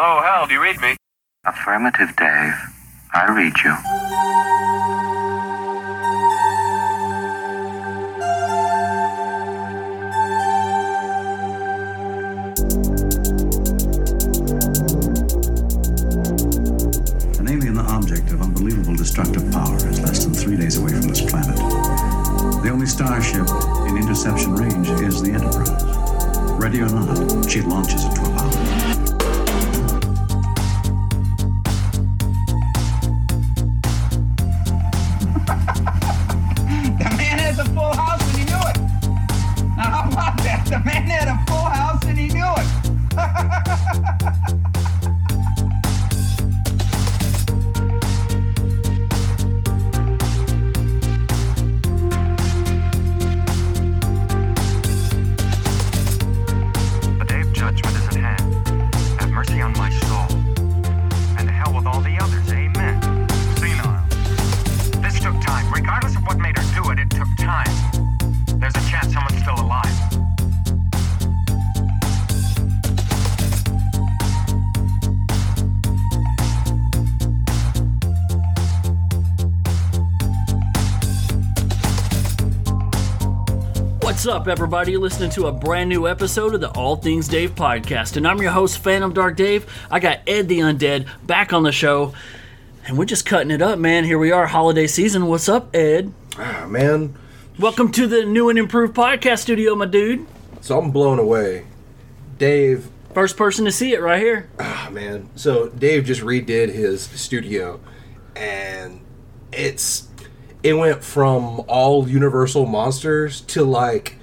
Oh, Hal, do you read me? Affirmative, Dave. I read you. An alien object of unbelievable destructive power is less than three days away from this planet. The only starship in interception range is the Enterprise. Ready or not, she launches at 12 hours. Up, everybody? You're listening to a brand new episode of the All Things Dave podcast, and I'm your host, Phantom Dark Dave. I got Ed the Undead back on the show, and we're just cutting it up, man. Here we are, holiday season. What's up, Ed? Ah, man. Welcome to the new and improved podcast studio, my dude. So I'm blown away. Dave, First person to see it right here. ah, man. So Dave just redid his studio, and it's it went from all Universal monsters to like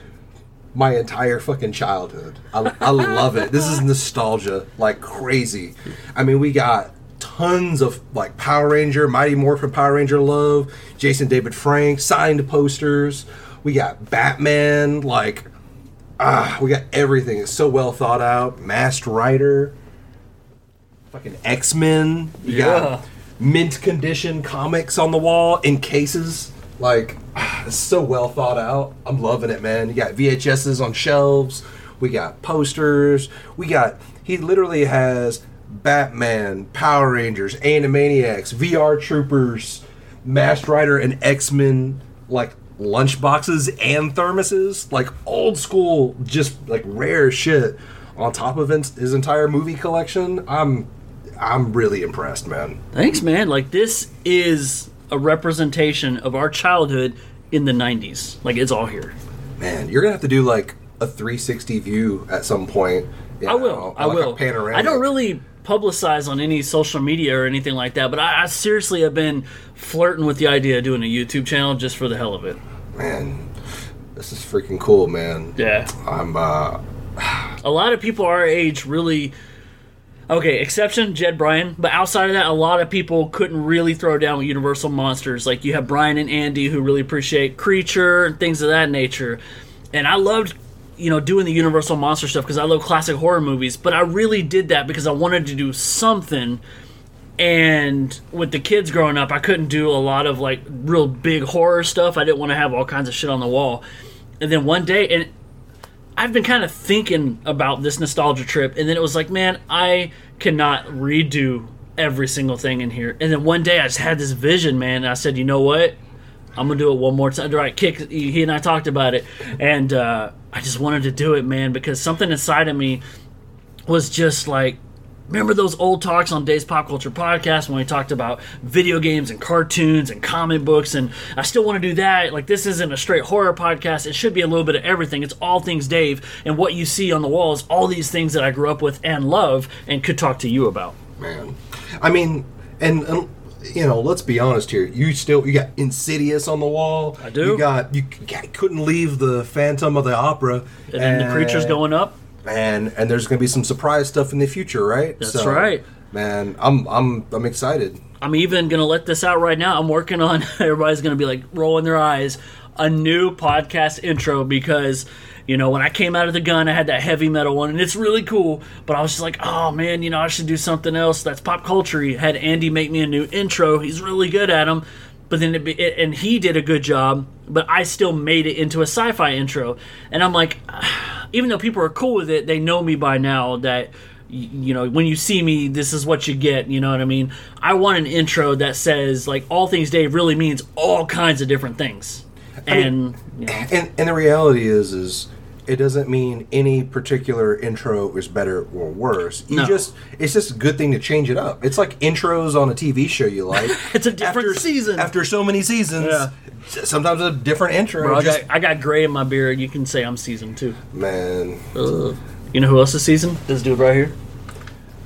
my entire fucking childhood. I, I love it. This is nostalgia like crazy. I mean, we got tons of like Power Ranger, Mighty Morphin Power Ranger love, Jason David Frank signed posters. We got Batman, like ah, we got everything. It's so well thought out. Masked Rider, fucking X Men. You Yeah. got mint condition comics on the wall in cases. Like, it's so well thought out. I'm loving it, man. You got VHSs on shelves. We got posters. We got. He literally has Batman, Power Rangers, Animaniacs, VR Troopers, Masked Rider, and X Men like lunch boxes and thermoses, like old school, just like rare shit. On top of his entire movie collection, I'm I'm really impressed, man. Thanks, man. Like, this is a representation of our childhood in the 90s. Like, it's all here. Man, you're gonna have to do like a 360 view at some point. you I know, will. I like a will. panoramic. I don't really publicize on any social media or anything like that, but I, I seriously have been flirting with the idea of doing a YouTube channel just for the hell of it. Man, this is freaking cool, man. Yeah. I'm uh, A lot of people our age really. Okay, exception Jed Bryan, but outside of that, a lot of people couldn't really throw down with Universal monsters. Like you have Brian and Andy who really appreciate Creature and things of that nature, and I loved, you know, doing the Universal monster stuff because I love classic horror movies. But I really did that because I wanted to do something and with the kids growing up, I couldn't do a lot of like real big horror stuff. I didn't want to have all kinds of shit on the wall. And then one day, and I've been kind of thinking about this nostalgia trip, and then it was like, man, I cannot redo every single thing in here. And then one day, I just had this vision, man. And I said, you know what? I'm gonna do it one more time. Right, kick. He and I talked about it, and uh, I just wanted to do it, man, because something inside of me was just like remember those old talks on Dave's Pop Culture podcast when we talked about video games and cartoons and comic books and I still want to do that like this isn't a straight horror podcast it should be a little bit of everything it's all things Dave and what you see on the wall is all these things that I grew up with and love and could talk to you about man. I mean, and, and you know, let's be honest here. You still you got Insidious on the wall. I do. You got you couldn't leave the Phantom of the Opera. and then the creatures going up and and there's gonna be some surprise stuff in the future, right? That's right. Man, I'm I'm I'm excited. I'm even gonna let this out right now. I'm working on. Everybody's gonna be like rolling their eyes. A new podcast intro because you know when I came out of the gun, I had that heavy metal one, and it's really cool. But I was just like, oh man, you know I should do something else that's pop culture. Had Andy make me a new intro. He's really good at them. But then it, be, it and he did a good job. But I still made it into a sci-fi intro, and I'm like, even though people are cool with it, they know me by now that you know, when you see me, this is what you get. You know what I mean? I want an intro that says like all things Dave really means all kinds of different things. And you know, And and the reality is is it doesn't mean any particular intro is better or worse. You No. just it's just a good thing to change it up. It's like intros on a TV show you like. It's a different season. After so many seasons, Yeah. sometimes a different intro. bro, I just, got, I got gray in my beard. You can say I'm seasoned too. man, You know who else is seasoned? This dude right here.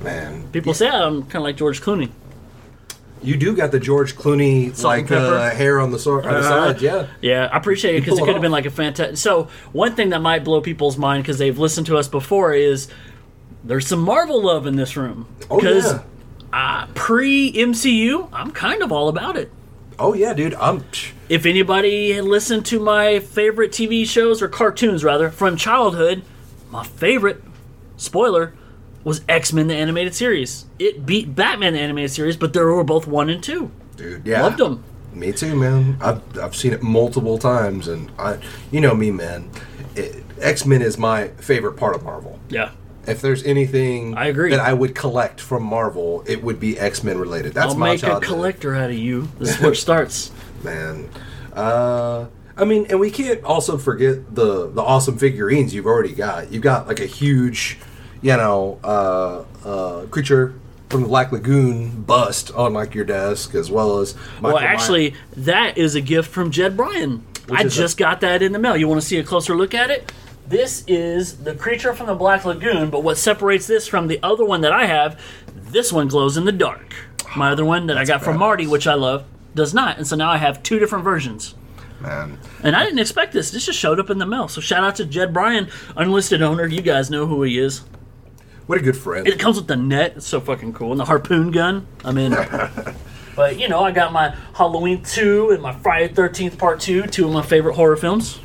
man. People say I'm kind of like George Clooney. You do got the George Clooney Salt like uh, hair on the, so- on the Uh, side, yeah. Yeah, I appreciate it because it could have been like a fantastic. So one thing that might blow people's mind because they've listened to us before is there's some Marvel love in this room. Oh Because yeah. uh, pre MCU, I'm kind of all about it. Oh yeah, dude. I'm. If anybody had listened to my favorite TV shows or cartoons rather from childhood, my favorite spoiler was X Men the animated series. It beat Batman the animated series, but they were both one and two. Dude, yeah. Loved them. Me too, man. I've, I've seen it multiple times, and I, you know me, man. X Men is my favorite part of Marvel. Yeah. If there's anything I agree. that I would collect from Marvel, it would be X Men related. That's I'll my make a collector out of you. This is where it starts. man. Uh, I mean, and we can't also forget the the awesome figurines you've already got. You've got like a huge, you know, uh, uh, creature from the Black Lagoon bust on like your desk, as well as Michael Well, Myers. actually, that is a gift from Jed Bryan. I is just got that in the mail. You want to see a closer look at it? This is the creature from the Black Lagoon, but what separates this from the other one that I have, this one glows in the dark. My other one that I got from Marty, which I love, does not. And so now I have two different versions. man. And I didn't expect this. This just showed up in the mail. So shout out to Jed Bryan, unlisted owner. You guys know who he is. What a good friend. It comes with the net. It's so fucking cool. And the harpoon gun. I'm in. but, you know, I got my Halloween 2 and my Friday 13th Part 2, two of my favorite horror films.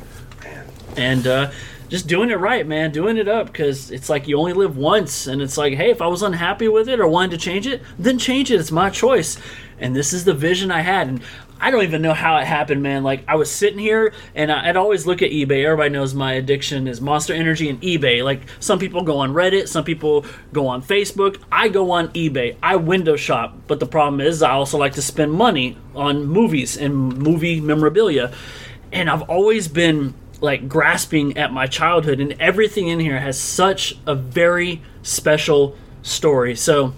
And uh, just doing it right, man. Doing it up because it's like you only live once. And it's like, hey, if I was unhappy with it or wanted to change it, then change it. It's my choice. And this is the vision I had. And I don't even know how it happened, man. Like, I was sitting here and I- I'd always look at eBay. Everybody knows my addiction is Monster Energy and eBay. Like, some people go on Reddit, some people go on Facebook. I go on eBay. I window shop. But the problem is, I also like to spend money on movies and movie memorabilia. And I've always been like grasping at my childhood, and everything in here has such a very special story. So,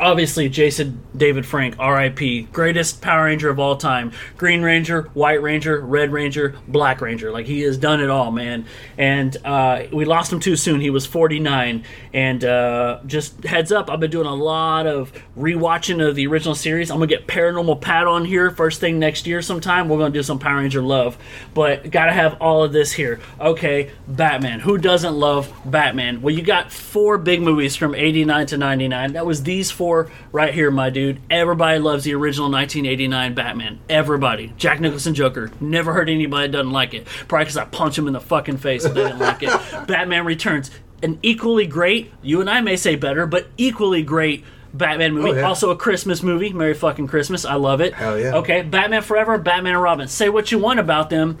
obviously, Jason David Frank, RIP, greatest Power Ranger of all time. Green Ranger, White Ranger, Red Ranger, Black Ranger. Like, he has done it all, man. And uh, we lost him too soon. He was 49. And uh, just heads up, I've been doing a lot of rewatching of the original series. I'm to get Paranormal Pat on here first thing next year sometime. We're to do some Power Ranger love. But got to have all of this here. Okay, Batman. Who doesn't love Batman? Well, you got four big movies from 89 to 99. That was these four right here, my dude. Everybody loves the original 1989 Batman. Everybody. Jack Nicholson Joker. Never heard anybody that doesn't like it. Probably because I punch him in the fucking face if they didn't like it. Batman Returns. An equally great, you and I may say better, but equally great Batman movie. Oh, yeah. Also a Christmas movie. Merry fucking Christmas. I love it. Hell yeah. Okay, Batman Forever, Batman and Robin. Say what you want about them.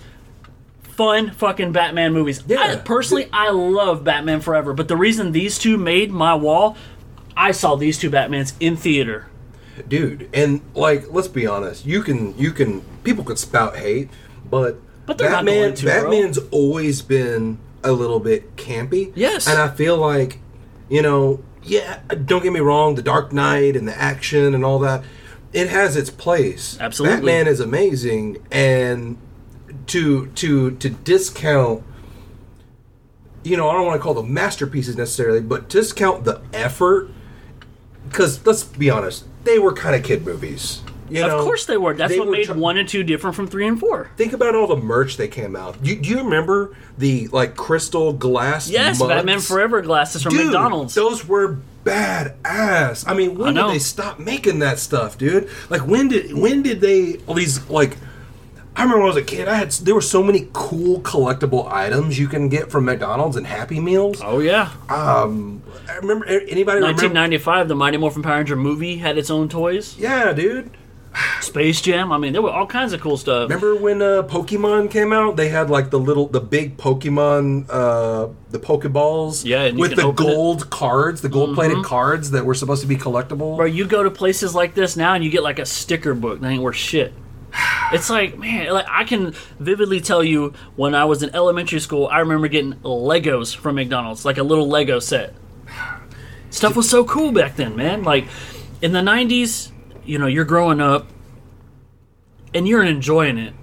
Fun fucking Batman movies. Yeah. I, personally, I love Batman Forever, but the reason these two made my wall, I saw these two Batmans in theater. dude and like let's be honest you can you can people could spout hate but But batman to, bro. batman's always been a little bit campy Yes. and i feel like you know yeah don't get me wrong the dark knight and the action and all that it has its place Absolutely. batman is amazing and to to to discount you know i don't want to call them masterpieces necessarily but discount the effort because let's be honest, they were kind of kid movies. You know? of course they were. That's They what were made tr- one and two different from three and four. Think about all the merch they came out. Do, do you remember the like crystal glass? Yes, mugs? Batman Forever glasses from Dude, McDonald's. Those were badass. I mean, when I did they stop making that stuff, dude? Like when did when did they all these like? I remember when I was a kid. I had there were so many cool collectible items you can get from McDonald's and Happy Meals. oh yeah. I remember anybody remember? 1995, the Mighty Morphin Power Ranger movie had its own toys. Yeah, dude. Space Jam. I mean, there were all kinds of cool stuff. Remember when uh, Pokemon came out? They had like the little, the big Pokemon, uh, the Pokeballs. Yeah, and you with can the open it. Mm-hmm. gold cards, the gold-plated cards that were supposed to be collectible. Bro, you go to places like this now and you get like a sticker book that ain't worth shit. It's like, man, like I can vividly tell you when I was in elementary school, I remember getting Legos from McDonald's, like a little Lego set. Stuff was so cool back then, man. Like in the 90s, you know, you're growing up and you're enjoying it,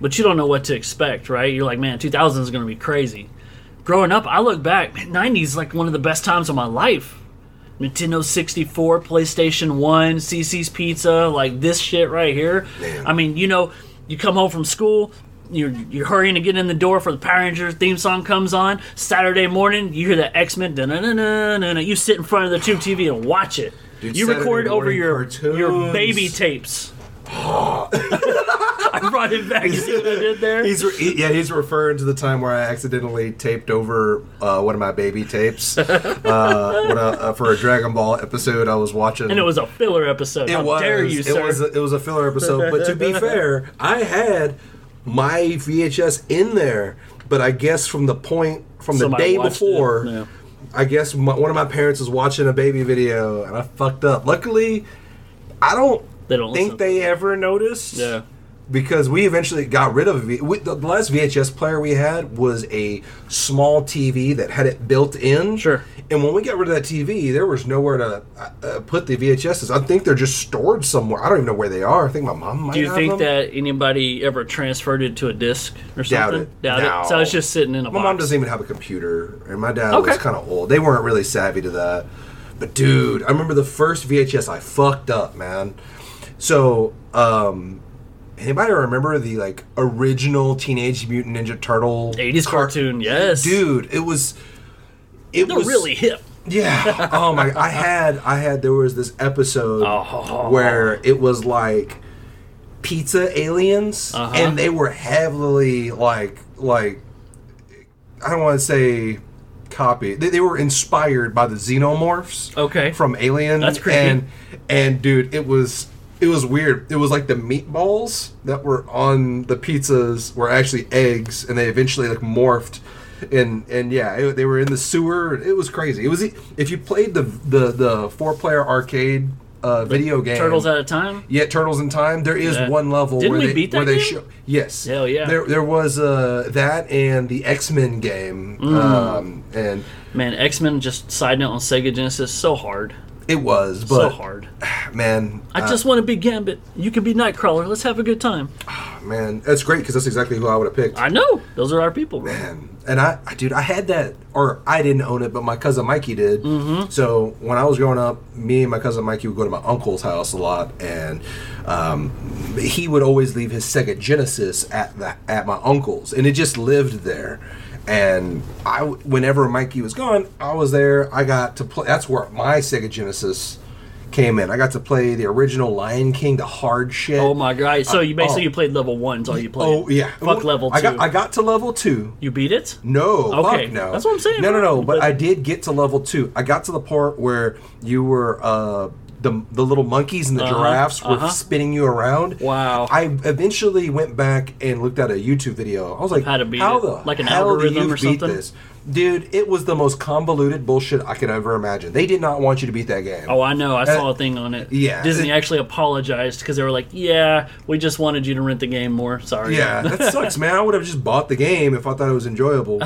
but you don't know what to expect, right? You're like, man, 2000 is going to be crazy. Growing up, I look back, man, 90s like one of the best times of my life. Nintendo 64, PlayStation 1, CiCi's Pizza, like this shit right here. Man. I mean, you know, you come home from school, you're, you're hurrying to get in the door for the Power Rangers theme song comes on. Saturday morning, you hear the X Men, you sit in front of the tube TV and watch it. Dude, you Saturday record over your, cartoons. your baby tapes. I brought it back. You see what I did there? He's re- he- yeah, he's referring to the time where I accidentally taped over uh, one of my baby tapes uh, when I, uh, for a Dragon Ball episode I was watching. and it was a filler episode. It How was. dare you, it sir? was. A, it was a filler episode. But to be fair, I had my VHS in there. But I guess from the point from the Somebody day watched it, before, yeah. I guess my, one of my parents was watching a baby video, and I fucked up. Luckily, I don't They don't think listen. they ever noticed yeah. because we eventually got rid of v- we, the last VHS player we had was a small TV that had it built in. Sure. And when we got rid of that TV, there was nowhere to uh, uh, put the VHSs. I think they're just stored somewhere. I don't even know where they are. I think my mom might. Do you have think them. that anybody ever transferred it to a disc or something? Doubt something? it. Doubt No. it. So it's just sitting in a My box. mom doesn't even have a computer, and my dad Okay. was kind of old. They weren't really savvy to that. But dude, I remember the first VHS I fucked up, man. So, um, anybody remember the like original Teenage Mutant Ninja Turtle 80s car- cartoon, yes. Dude, it was. It They're was really hip. yeah. Oh my! I had I had there was this episode Oh. where it was like pizza aliens, Uh-huh. and they were heavily like like I don't want to say copy. They, they were inspired by the xenomorphs. Okay. From Alien. That's creepy. And and dude, it was. It was weird. It was like the meatballs that were on the pizzas were actually eggs, and they eventually like morphed and and yeah, it, they were in the sewer. It was crazy. It was if you played the the the four player arcade uh, video game Turtles at a time. Yeah, Turtles in Time. There is Yeah. one level Didn't where we they beat that where they game? show yes. Hell yeah. There there was uh, that and the X Men game, Mm. um, and Man, X Men. Just side note on Sega Genesis, so hard, it was but so hard. man, I uh, just want to be Gambit. You can be Nightcrawler. Let's have a good time. man, that's great because that's exactly who I would have picked. I know those are our people, bro. Man, and I, I, dude, I had that, or I didn't own it, but my cousin Mikey did. Mm-hmm. So when I was growing up, me and my cousin Mikey would go to my uncle's house a lot, and um, he would always leave his Sega Genesis at the at my uncle's, and it just lived there. And I, whenever Mikey was gone, I was there. I got to play. That's where my Sega Genesis came in. I got to play the original Lion King, the hard shit. Oh my god! So you basically oh. you played level one. Is all you played. Oh yeah, Fuck level two. I got I got to level two. you beat it. No, Okay, fuck no. that's what I'm saying, No, no, no. But But- I did get to level two. I got to the part where you were uh, the the little monkeys and the Uh-huh, giraffes were uh-huh. spinning you around. Wow. I eventually went back and looked at a YouTube video. I was like, How how the Like an hell do algorithm you or beat something? this? Dude, it was the most convoluted bullshit I could ever imagine. They did not want you to beat that game. Oh, I know. I saw a thing on it. yeah. Disney actually apologized because they were like, "Yeah, we just wanted you to rent the game more. Sorry." Yeah, that sucks, man. I would have just bought the game if I thought it was enjoyable.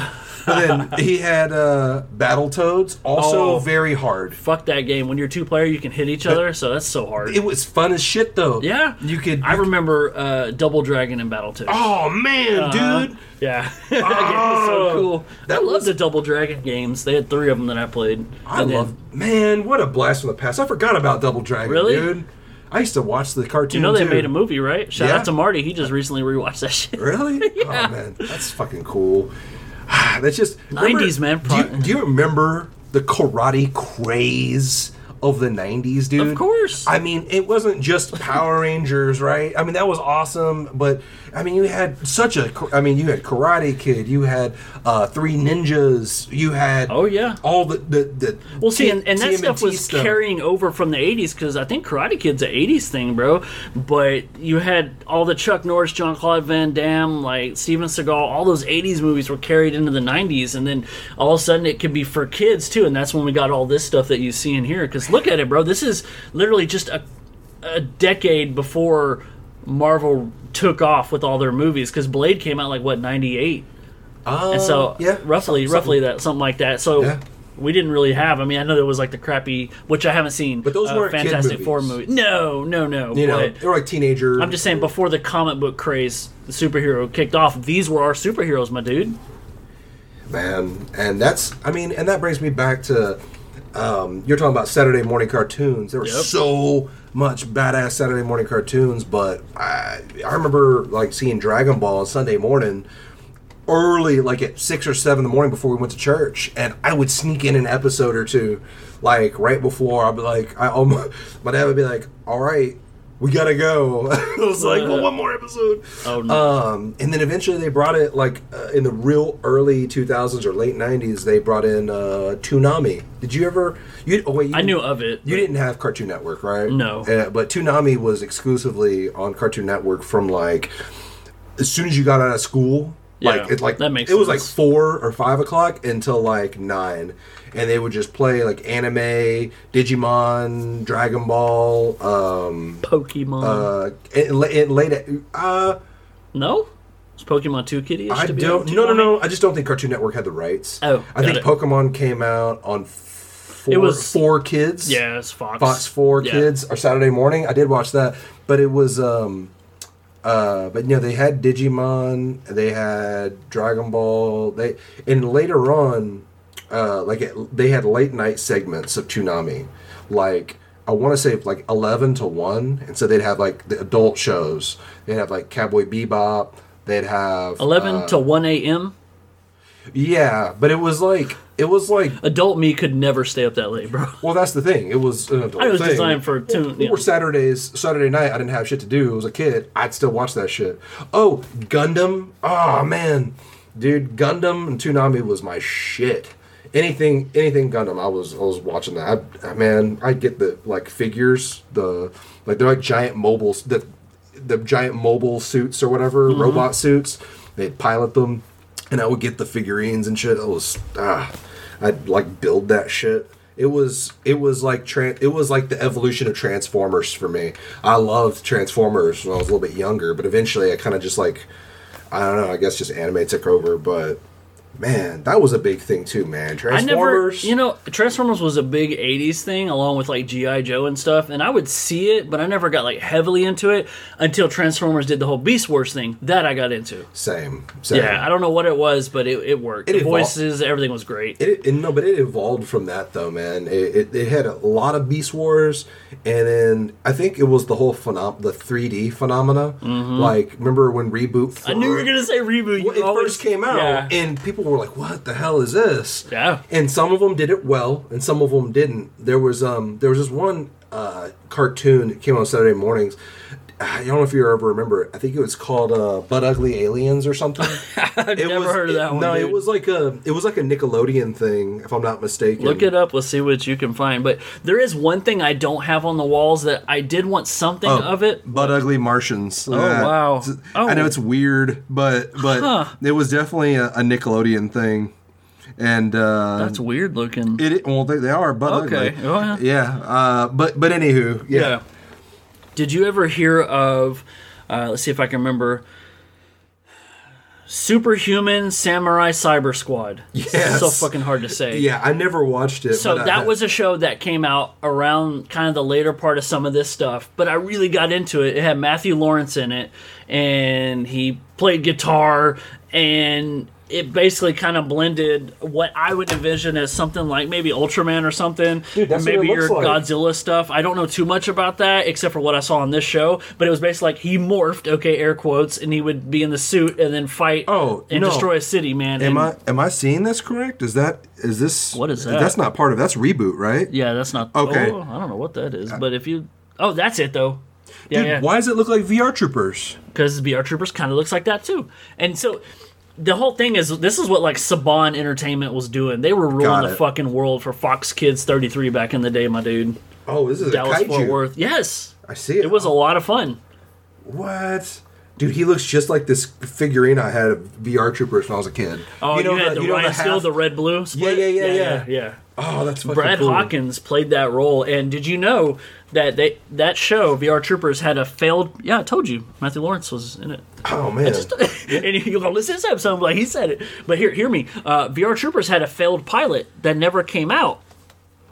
But then he had uh, Battletoads, also Oh. very hard. Fuck that game. When you're two player, you can hit each other, so that's so hard. It was fun as shit, though. yeah, you could. I remember uh, Double Dragon and Battletoads. Oh man, Uh-huh. dude! Yeah, that game was so Oh, cool. that I love was- the Double Dragon games. They had three of them that I played. I And then- love. Man, what a blast from the past! I forgot about Double Dragon, Really? dude. I used to watch the cartoon. You know they too. made a movie, right? Shout Yeah. out to Marty. He just recently rewatched that shit. Really? Oh man, that's fucking cool. That's just remember- 90s, man. Do you, do you remember the karate craze of the '90s, dude. Of course. I mean, it wasn't just Power Rangers, right? I mean, that was awesome, but I mean, you had such a. I mean, you had Karate Kid, you had uh, Three Ninjas, you had Oh, yeah. all the the, the Well, see, and, and that TMNT stuff was stuff. carrying over from the 80s because I think Karate Kid's an 80s thing, bro. But you had all the Chuck Norris, Jean-Claude Van Damme, like Steven Seagal, all those 80s movies were carried into the 90s. And then all of a sudden it could be for kids, too. And that's when we got all this stuff that you see in here. Because look at it, bro. This is literally just a, a decade before Marvel took off with all their movies. Because Blade came out like, what, 98? Uh, And so yeah, roughly, something- roughly that something like that. So Yeah. we didn't really have. I mean, I know there was like the crappy, which I haven't seen. But those uh, kid Fantastic Four movies. No, no, no. You know, they were like teenager. I'm just saying, before the comic book craze, the superhero kicked off. These were our superheroes, my dude. man and that's i mean and that brings me back to um, you're talking about saturday morning cartoons there were Yep. so much badass saturday morning cartoons but i i remember like seeing dragon ball on sunday morning early like at six or seven in the morning before we went to church and i would sneak in an episode or two like right before i'd be like i almost my dad would be like all right we gotta go i was like well, one more episode Oh no. um, and then eventually they brought it like uh, in the real early 2000s or late 90s. They brought in uh, Toonami. Did you ever? You oh wait, you I knew of it. You didn't have Cartoon Network, right? No. Uh, but Toonami was exclusively on Cartoon Network from like as soon as you got out of school. Like Yeah, it like that makes it was like four or five o'clock until like nine, and they would just play like anime, Digimon, Dragon Ball, um, Pokemon. uh, and, and late at, uh, no, is Pokemon too kiddie? I don't. No, no, no. I just don't think Cartoon Network had the rights. Oh, I think it. Pokemon came out on four, It was- four kids. Yeah, it's Fox. Fox Four Yeah. Kids or Saturday morning. I did watch that, but it was um, uh, but you know they had Digimon, they had Dragon Ball, they and later on, uh, like it, they had late night segments of Toonami, like. I want to say like eleven to one, and so they'd have like the adult shows. They'd have like Cowboy Bebop. They'd have Eleven uh, to one a.m. yeah, but it was like it was like Adult me could never stay up that late, bro. well, that's the thing. It was an adult I was thing. designed for tune. Or Saturdays, Saturday night, I didn't have shit to do. I was a kid. I'd still watch that shit. Oh, Gundam. Oh man, dude, Gundam and Toonami was my shit. Anything, anything Gundam, I was, I was watching that. I, man, I get the like figures, the like they're like giant mobiles, the the giant mobile suits or whatever, Mm-hmm. robot suits. They'd pilot them, and I would get the figurines and shit. I was ah, I'd like build that shit. It was it was like tran- it was like the evolution of Transformers for me. I loved Transformers when I was a little bit younger, but eventually I kind of just like I don't know. I guess just anime took over, but man, that was a big thing too, man. Transformers. never, you know, Transformers was a big '80s thing, along with like GI Joe and stuff. And I would see it, but I never got like heavily into it until Transformers did the whole Beast Wars thing. That I got into. same, same. Yeah, I don't know what it was, but it, it worked. It the evolved. voices, everything was great. It, it no, but it evolved from that though, man. It, it, it had a lot of Beast Wars, and then I think it was the whole phenom- the 3D phenomena. Like, remember when reboot? Mm-hmm. I knew you were gonna say reboot. Well, it always- first came out, Yeah. and people were like, "What the hell is this?" Yeah. And some of them did it well, and some of them didn't. There was um there was this one uh, cartoon that came on Saturday mornings. I don't know if you ever remember it. I think it was called uh, "Butt Ugly Aliens" or something. I've It never was- heard of that it- one. No, it was like a it was like a Nickelodeon thing, if I'm not mistaken. Look it up. Let's see what you can find. But there is one thing I don't have on the walls that I did want something Oh, of it. Butt Ugly Martians. Oh wow. I know Oh. it's weird, but but Huh. it was definitely a, a Nickelodeon thing, and uh, That's weird looking. It well, they, they are, but Okay, ugly. oh, yeah. yeah. Uh, but but anywho, yeah. Yeah. Did you ever hear of? Uh, let's see if I can remember. Superhuman Samurai Cyber Squad. Yeah, So fucking hard to say. Yeah, I never watched it. So but I- that was a show that came out around kind of the later part of some of this stuff, but I really got into it. It had Matthew Lawrence in it, and he played guitar, and it basically kind of blended what I would envision as something like maybe Ultraman or something. Dude, maybe your like. Godzilla stuff. I don't know too much about that except for what I saw on this show. But it was basically like he morphed, okay, air quotes, and he would be in the suit and then fight Oh, and no. destroy a city, man. Am And- I am I seeing this correct? Is that is this What is that? That's not part of that's reboot, right? Yeah, that's not Okay. Oh, I don't know what that is, but if you oh, that's it though. Yeah, Dude, yeah. why does it look like VR Troopers? because VR Troopers kind of looks like that too. And so the whole thing is this is what like Saban Entertainment was doing. They were ruling the fucking world for Fox Kids 33 back in the day, my dude. Oh, this is Dallas Fort. Worth. Yes. I see it. It was a lot of fun. What? Dude, he looks just like this figurine I had of VR Troopers when I was a kid. Oh, you, had the you know Ryan Steele, the red blue. Yeah, yeah, yeah, yeah. yeah. Oh, that's Brad. Hawkins played that role, and did you know that they that show VR Troopers had a failed? Yeah, I told you, Matthew Lawrence was in it. Oh man, and you go listen to this episode. I'm like, he said it. But here, hear me. Uh, VR Troopers had a failed pilot that never came out.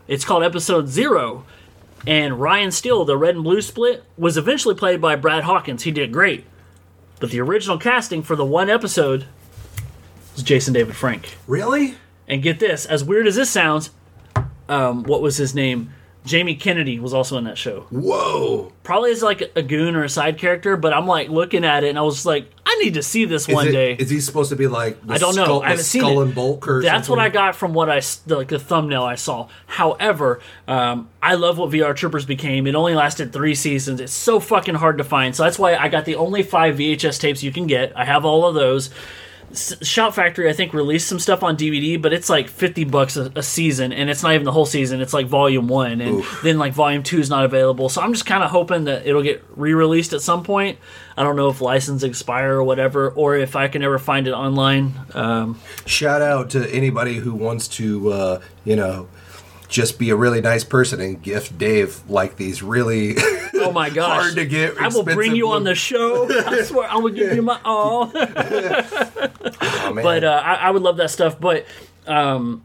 It's called Episode Zero, and Ryan Steele, the red and blue split, was eventually played by Brad Hawkins. He did great, but the original casting for the one episode was Jason David Frank. really? And get this, as weird as this sounds, um, what was his name? Jamie Kennedy was also in that show Whoa! probably as like a goon or a side character, but I'm like looking at it and I was like, I need to see this Is one it- day. is he supposed to be like? The I don't know. Skull, I haven't seen skull it. and bulk or That's what? I got from what I s- the, like the thumbnail I saw. However, um, I love what VR Troopers became. It only lasted three seasons. It's so fucking hard to find. So that's why I got the only five VHS tapes you can get. I have all of those. Shout Factory, I think, released some stuff on DVD, but it's like fifty bucks a, a season, and it's not even the whole season. It's like volume one, and then like volume two is not available. So I'm just kind of hoping that it'll get re-released at some point. I don't know if license expire or whatever, or if I can ever find it online. Um, Shout out to anybody who wants to, uh, you know, just be a really nice person and gift Dave like these really. Oh my gosh! Hard to get I will bring expensive you on the show. I swear, I will give you my all. oh, man. but uh, I, I would love that stuff. But um,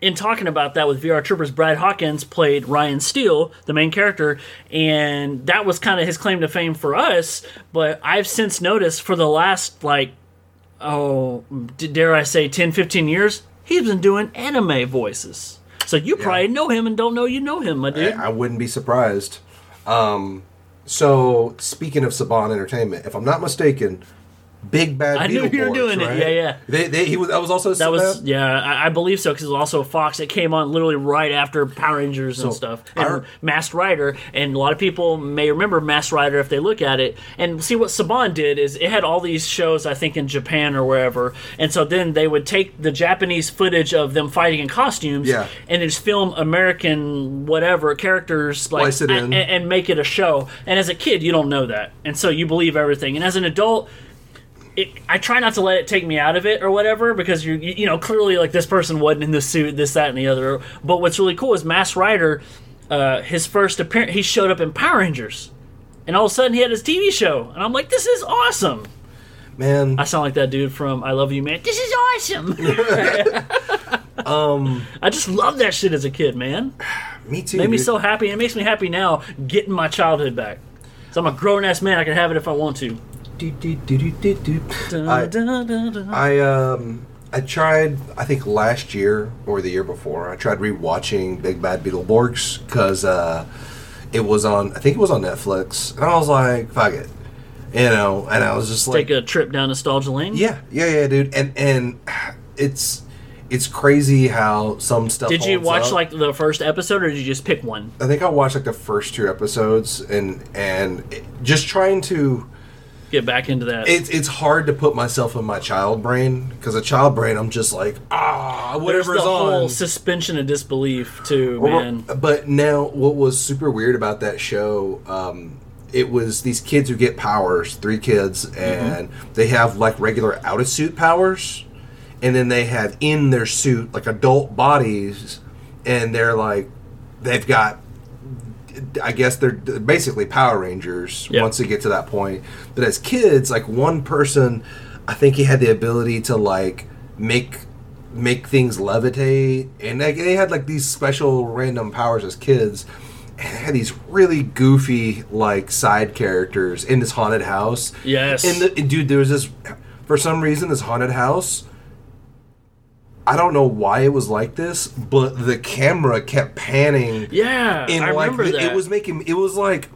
in talking about that with VR Troopers, Brad Hawkins played Ryan Steele, the main character, and that was kind of his claim to fame for us. But I've since noticed for the last like oh, d- dare I say, 10, 15 years, he's been doing anime voices. So you probably know him and don't know you know him, my dude. I wouldn't be surprised. Um, so speaking of Saban Entertainment, if I'm not mistaken, Big Bad I knew you were doing it. Yeah, yeah. They, they, he was that was also That was yeah, I, I believe so because it was also Fox. It came on literally right after Power Rangers and So, stuff, our- and Masked Rider. And a lot of people may remember Masked Rider if they look at it and see what Saban did is it had all these shows I think in Japan or wherever, and so then they would take the Japanese footage of them fighting in costumes, Yeah. and just film American whatever characters like it a- in. a- and make it a show. And as a kid, you don't know that, and so you believe everything. And as an adult it, I try not to let it take me out of it or whatever because you you know clearly like this person wasn't in the suit this that and the other. But what's really cool is Masked Rider uh, his first appearance he showed up in Power Rangers. And all of a sudden he had his TV show. And I'm like this is awesome. Man. I sound like that dude from I Love You Man. This is awesome. Um. I just love that shit as a kid man. Me too. made me dude. so happy. And it makes me happy now getting my childhood back. So I'm a grown ass man. I can have it if I want to Do, do, do, do, do, do. I-. I um I tried I think last year or the year before I tried rewatching Big Bad Beetleborgs because uh, it was on I think it was on Netflix and I was like fuck it you know and I was just like take a trip down nostalgia lane yeah yeah yeah dude and and it's it's crazy how some stuff Did you watch up. like the first episode, or did you just pick one? I think I watched like the first two episodes and and just trying to Get back into that. it's it's hard to put myself in my child brain because a child brain I'm just like ah There's whatever's the whole on. suspension of disbelief too, man. But now, what was super weird about that show? Um, it was these kids who get powers, three kids, and they have like regular out of suit powers, and then they have in their suit like adult bodies, and they're like they've got. I guess they're basically Power Rangers Yeah. once they get to that point. But as kids, like one person, I think he had the ability to like make make things levitate, and like, they had like these special random powers as kids. And they had these really goofy like side characters in this haunted house. Yes. and, the, and dude, there was this for some reason this haunted house I don't know why it was like this, but the camera kept panning. Yeah, in I like remember the- that. it was making it was like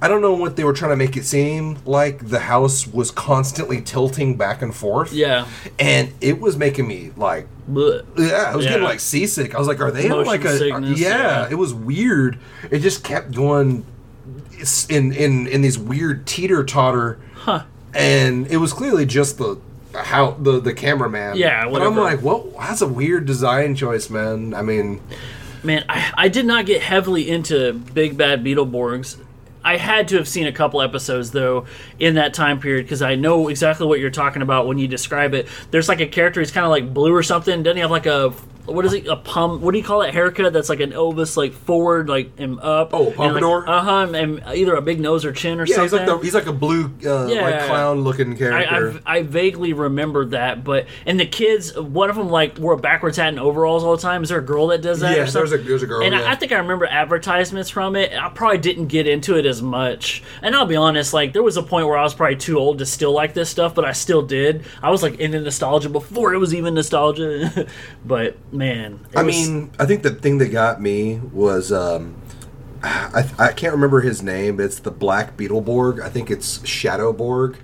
I don't know what they were trying to make it seem like the house was constantly tilting back and forth. Yeah. And it was making me like Blech. yeah, I was getting like seasick. I was like, are they Motion like a uh, sickness, yeah, yeah. it was weird. It just kept going in in in these weird teeter totter. Huh. And it was clearly just the how the the cameraman. Yeah, But I'm whatever. like, well, that's a weird design choice, man. I mean, Man, I, I did not get heavily into Big Bad Beetleborgs. I had to have seen a couple episodes though in that time period because I know exactly what you're talking about when you describe it. There's like a character he's kind of like blue or something. Doesn't he have like a what is it? A pump? What do you call it? Haircut that's like an Elvis, like forward, like and up. Oh, pompadour? Uh huh. And either a big nose or chin or yeah, he's something. like the, he's like a blue uh, like clown looking character. I, I vaguely remember that, but and the kids, one of them like wore a backwards hat and overalls all the time. Is there a girl that does that? Yeah, there's a- there's a girl, and yeah. I, I think I remember advertisements from it. I probably didn't get into it as much. And I'll be honest, like there was a point where I was probably too old to still like this stuff, but I still did. I was like into nostalgia before it was even nostalgia. but man, I was- mean, I think the thing that got me was um, I, I can't remember his name, but it's the Black Beetleborg. I think it's Shadowborg.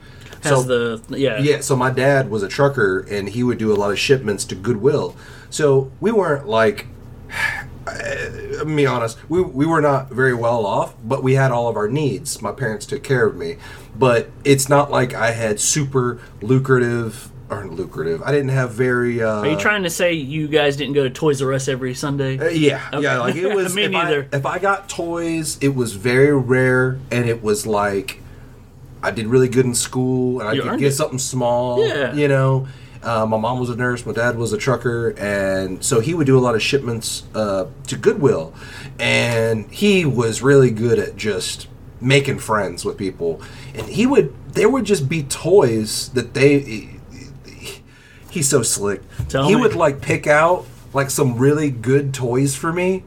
has the yeah Yeah, so my dad was a trucker and he would do a lot of shipments to Goodwill. So we weren't like I'm honest, we, we were not very well off, but we had all of our needs. My parents took care of me. But it's not like I had super lucrative or lucrative. I didn't have very uh Are you trying to say you guys didn't go to Toys R Us every Sunday? Uh, yeah, yeah. Like it was. Me if I- neither. if I got toys, it was very rare, and it was like I did really good in school, and I You could get it. something small. Yeah. you know. Uh, my mom was a nurse. My dad was a trucker, and so he would do a lot of shipments uh, to Goodwill, and he was really good at just making friends with people. And he would, there would just be toys that they. He's so slick. Tell he me. would like pick out like some really good toys for me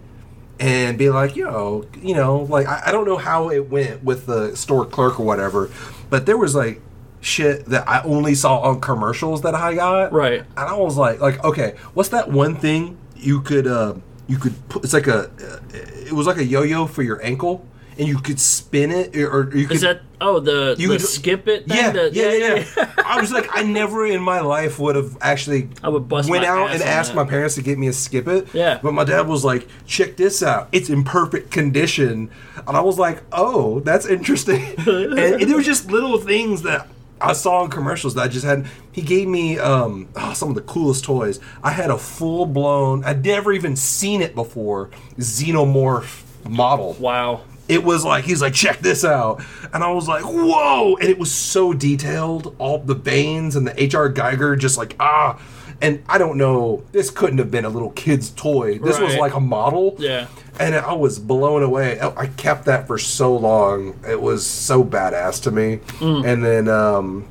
and be like, yo, you know, like I, I don't know how it went with the store clerk or whatever, but there was like shit that I only saw on commercials that I got. Right. And I was like, like, okay, what's that one thing you could uh you could put it's like a it was like a yo-yo for your ankle and you could spin it or, or you could Is that oh the, You the would- skip it yeah, The- yeah, yeah, yeah. I was like, I never in my life would have actually I would bust went out and asked that. my parents to get me a skip it. Yeah. But my dad was like, check this out. It's in perfect condition. And I was like, oh, that's interesting. and, and there was just little things that I saw in commercials that I just had. He gave me um, oh, some of the coolest toys. I had a full blown, I'd never even seen it before, xenomorph model Wow. It was like he's like check this out. And i was like whoa. And it was so detailed all the veins and the hr Giger just like ah. And i don't know this couldn't have been a little kid's toy. This was like a model. Yeah. and i was blown away. I I kept that for so long. It was so badass to me. Mm. and then um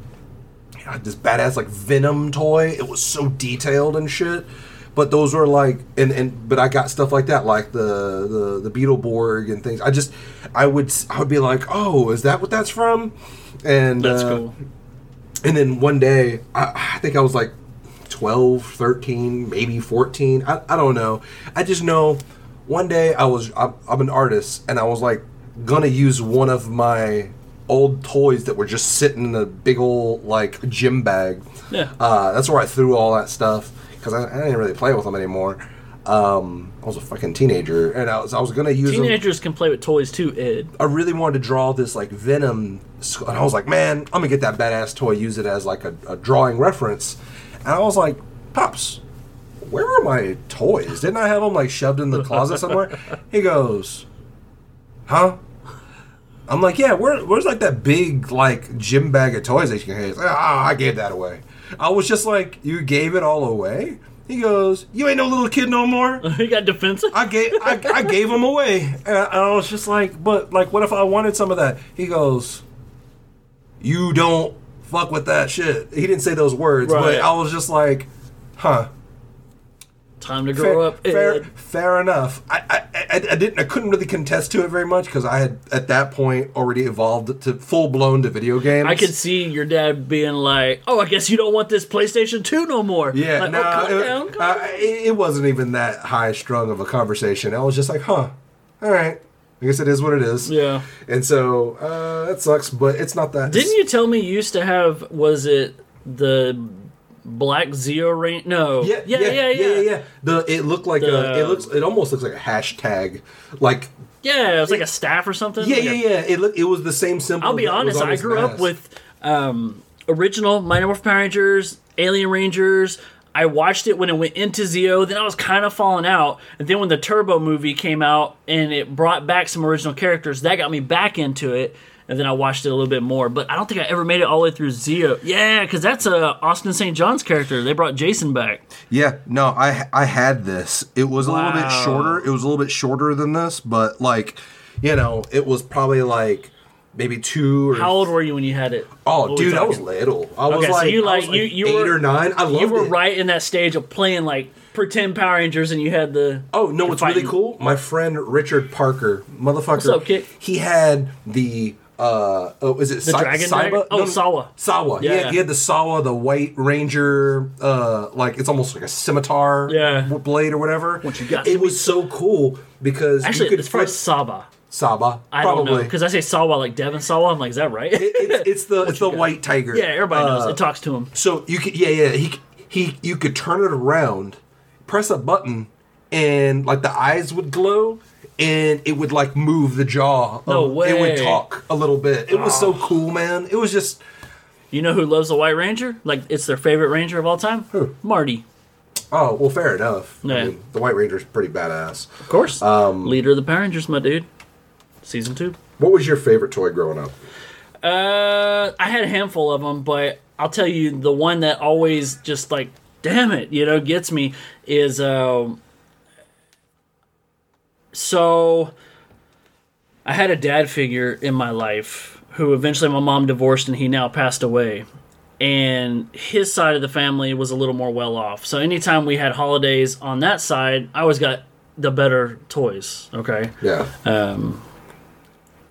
this badass like Venom toy. It was so detailed and shit. But those were like, and and but I got stuff like that, like the the the Beetleborg and things. I just, I would I would be like, oh, is that what that's from? And That's uh, cool. and then one day, I, I think I was like 12, 13, maybe 14. I, I don't know. I just know one day I was, I'm, I'm an artist, and I was like, gonna use one of my old toys that were just sitting in a big old, like, gym bag. Yeah. Uh, that's where I threw all that stuff, because I, I didn't really play with them anymore. Um, I was a fucking teenager, and I was, I was gonna use them. Teenagers can play with toys too, Ed. I really wanted to draw this like Venom, and I was like, man, I'm gonna get that badass toy, use it as like a, a drawing reference. And I was like, pops, where are my toys? Didn't I have them like shoved in the closet somewhere? He goes, huh? I'm like, yeah, where, where's like that big like gym bag of toys that you can have? He's like, Ah, I gave that away. I was just like, you gave it all away? He goes, you ain't no little kid no more. he got defensive. I gave I, I gave them away, and I, and I was just like, but like, what if I wanted some of that? He goes, you don't fuck with that shit. He didn't say those words, Right. but I was just like, huh. Time to Fair, grow up, Ed. fair, fair enough. I, I, I, I didn't. I couldn't really contest to it very much because I had at that point already evolved to full blown to video games. I could see your dad being like, "Oh, I guess you don't want this PlayStation Two no more." Yeah, like, no, oh, calm it, down, uh, it wasn't even that high strung of a conversation. I was just like, huh, all right. I guess it is what it is. Yeah. And so uh, that sucks, but it's not that. Didn't you tell me you used to have? Was it the Black Zero Rain? No. Yeah, yeah, yeah, yeah. yeah, yeah. The it looked like a. It looks. It almost looks like a hashtag. Like Yeah, it was like a staff or something. yeah, Like yeah, a- yeah. It look. It was the same symbol. I'll be honest. I grew up with um, original Mighty Morphin Power Rangers, Alien Rangers. I watched it when it went into Zeo. Then I was kind of falling out, and then when the Turbo movie came out and it brought back some original characters, that got me back into it. And then I watched it a little bit more, but I don't think I ever made it all the way through Zeo. Yeah, because that's uh, Austin St. John's character. They brought Jason back. Yeah, no, I I had this. It was a little bit shorter. It was a little bit shorter than this, but like, you know, it was probably like maybe two or How old were you when you had it? Oh, dude, I was little. I was Okay, so like, you I like- like you- you eight were- or nine. I loved You were it. right in that stage of playing like pretend Power Rangers, and you had the Oh no, what's really cool? My friend Richard Parker, motherfucker. up, kid? He had the uh oh, is it The dragon dragon? Oh, Sawa. Sawa. Yeah, Yeah. he had the Sawa, the White Ranger. Uh, like it's almost like a scimitar. Yeah. blade or whatever. What you got? It was so cool because Actually, you could it's probably flip Saba. Saba. I probably. don't know because I say Sawa like Devon Sawa. I'm like, is that right? It- it's, it's the it's the got? white tiger. yeah, everybody knows. Uh, It talks to him. So you could, yeah, yeah. He he, you could turn it around, press a button, and like the eyes would glow, and it would like move the jaw. No Um, It would talk a little bit. It was so cool, man. It was just You know who loves the White Ranger? Like it's their favorite Ranger of all time. Who? Marty, oh well, fair enough. Yeah. I mean, the White Ranger's pretty badass. of course. Um, Leader of the Power Rangers, my dude. Season two. What was your favorite toy growing up? Uh, I had a handful of them, but I'll tell you the one that always just like, damn it, you know, gets me is um. So, I had a dad figure in my life who eventually my mom divorced and he now passed away. And his side of the family was a little more well off. So anytime we had holidays on that side, I always got the better toys. Okay Yeah. Um,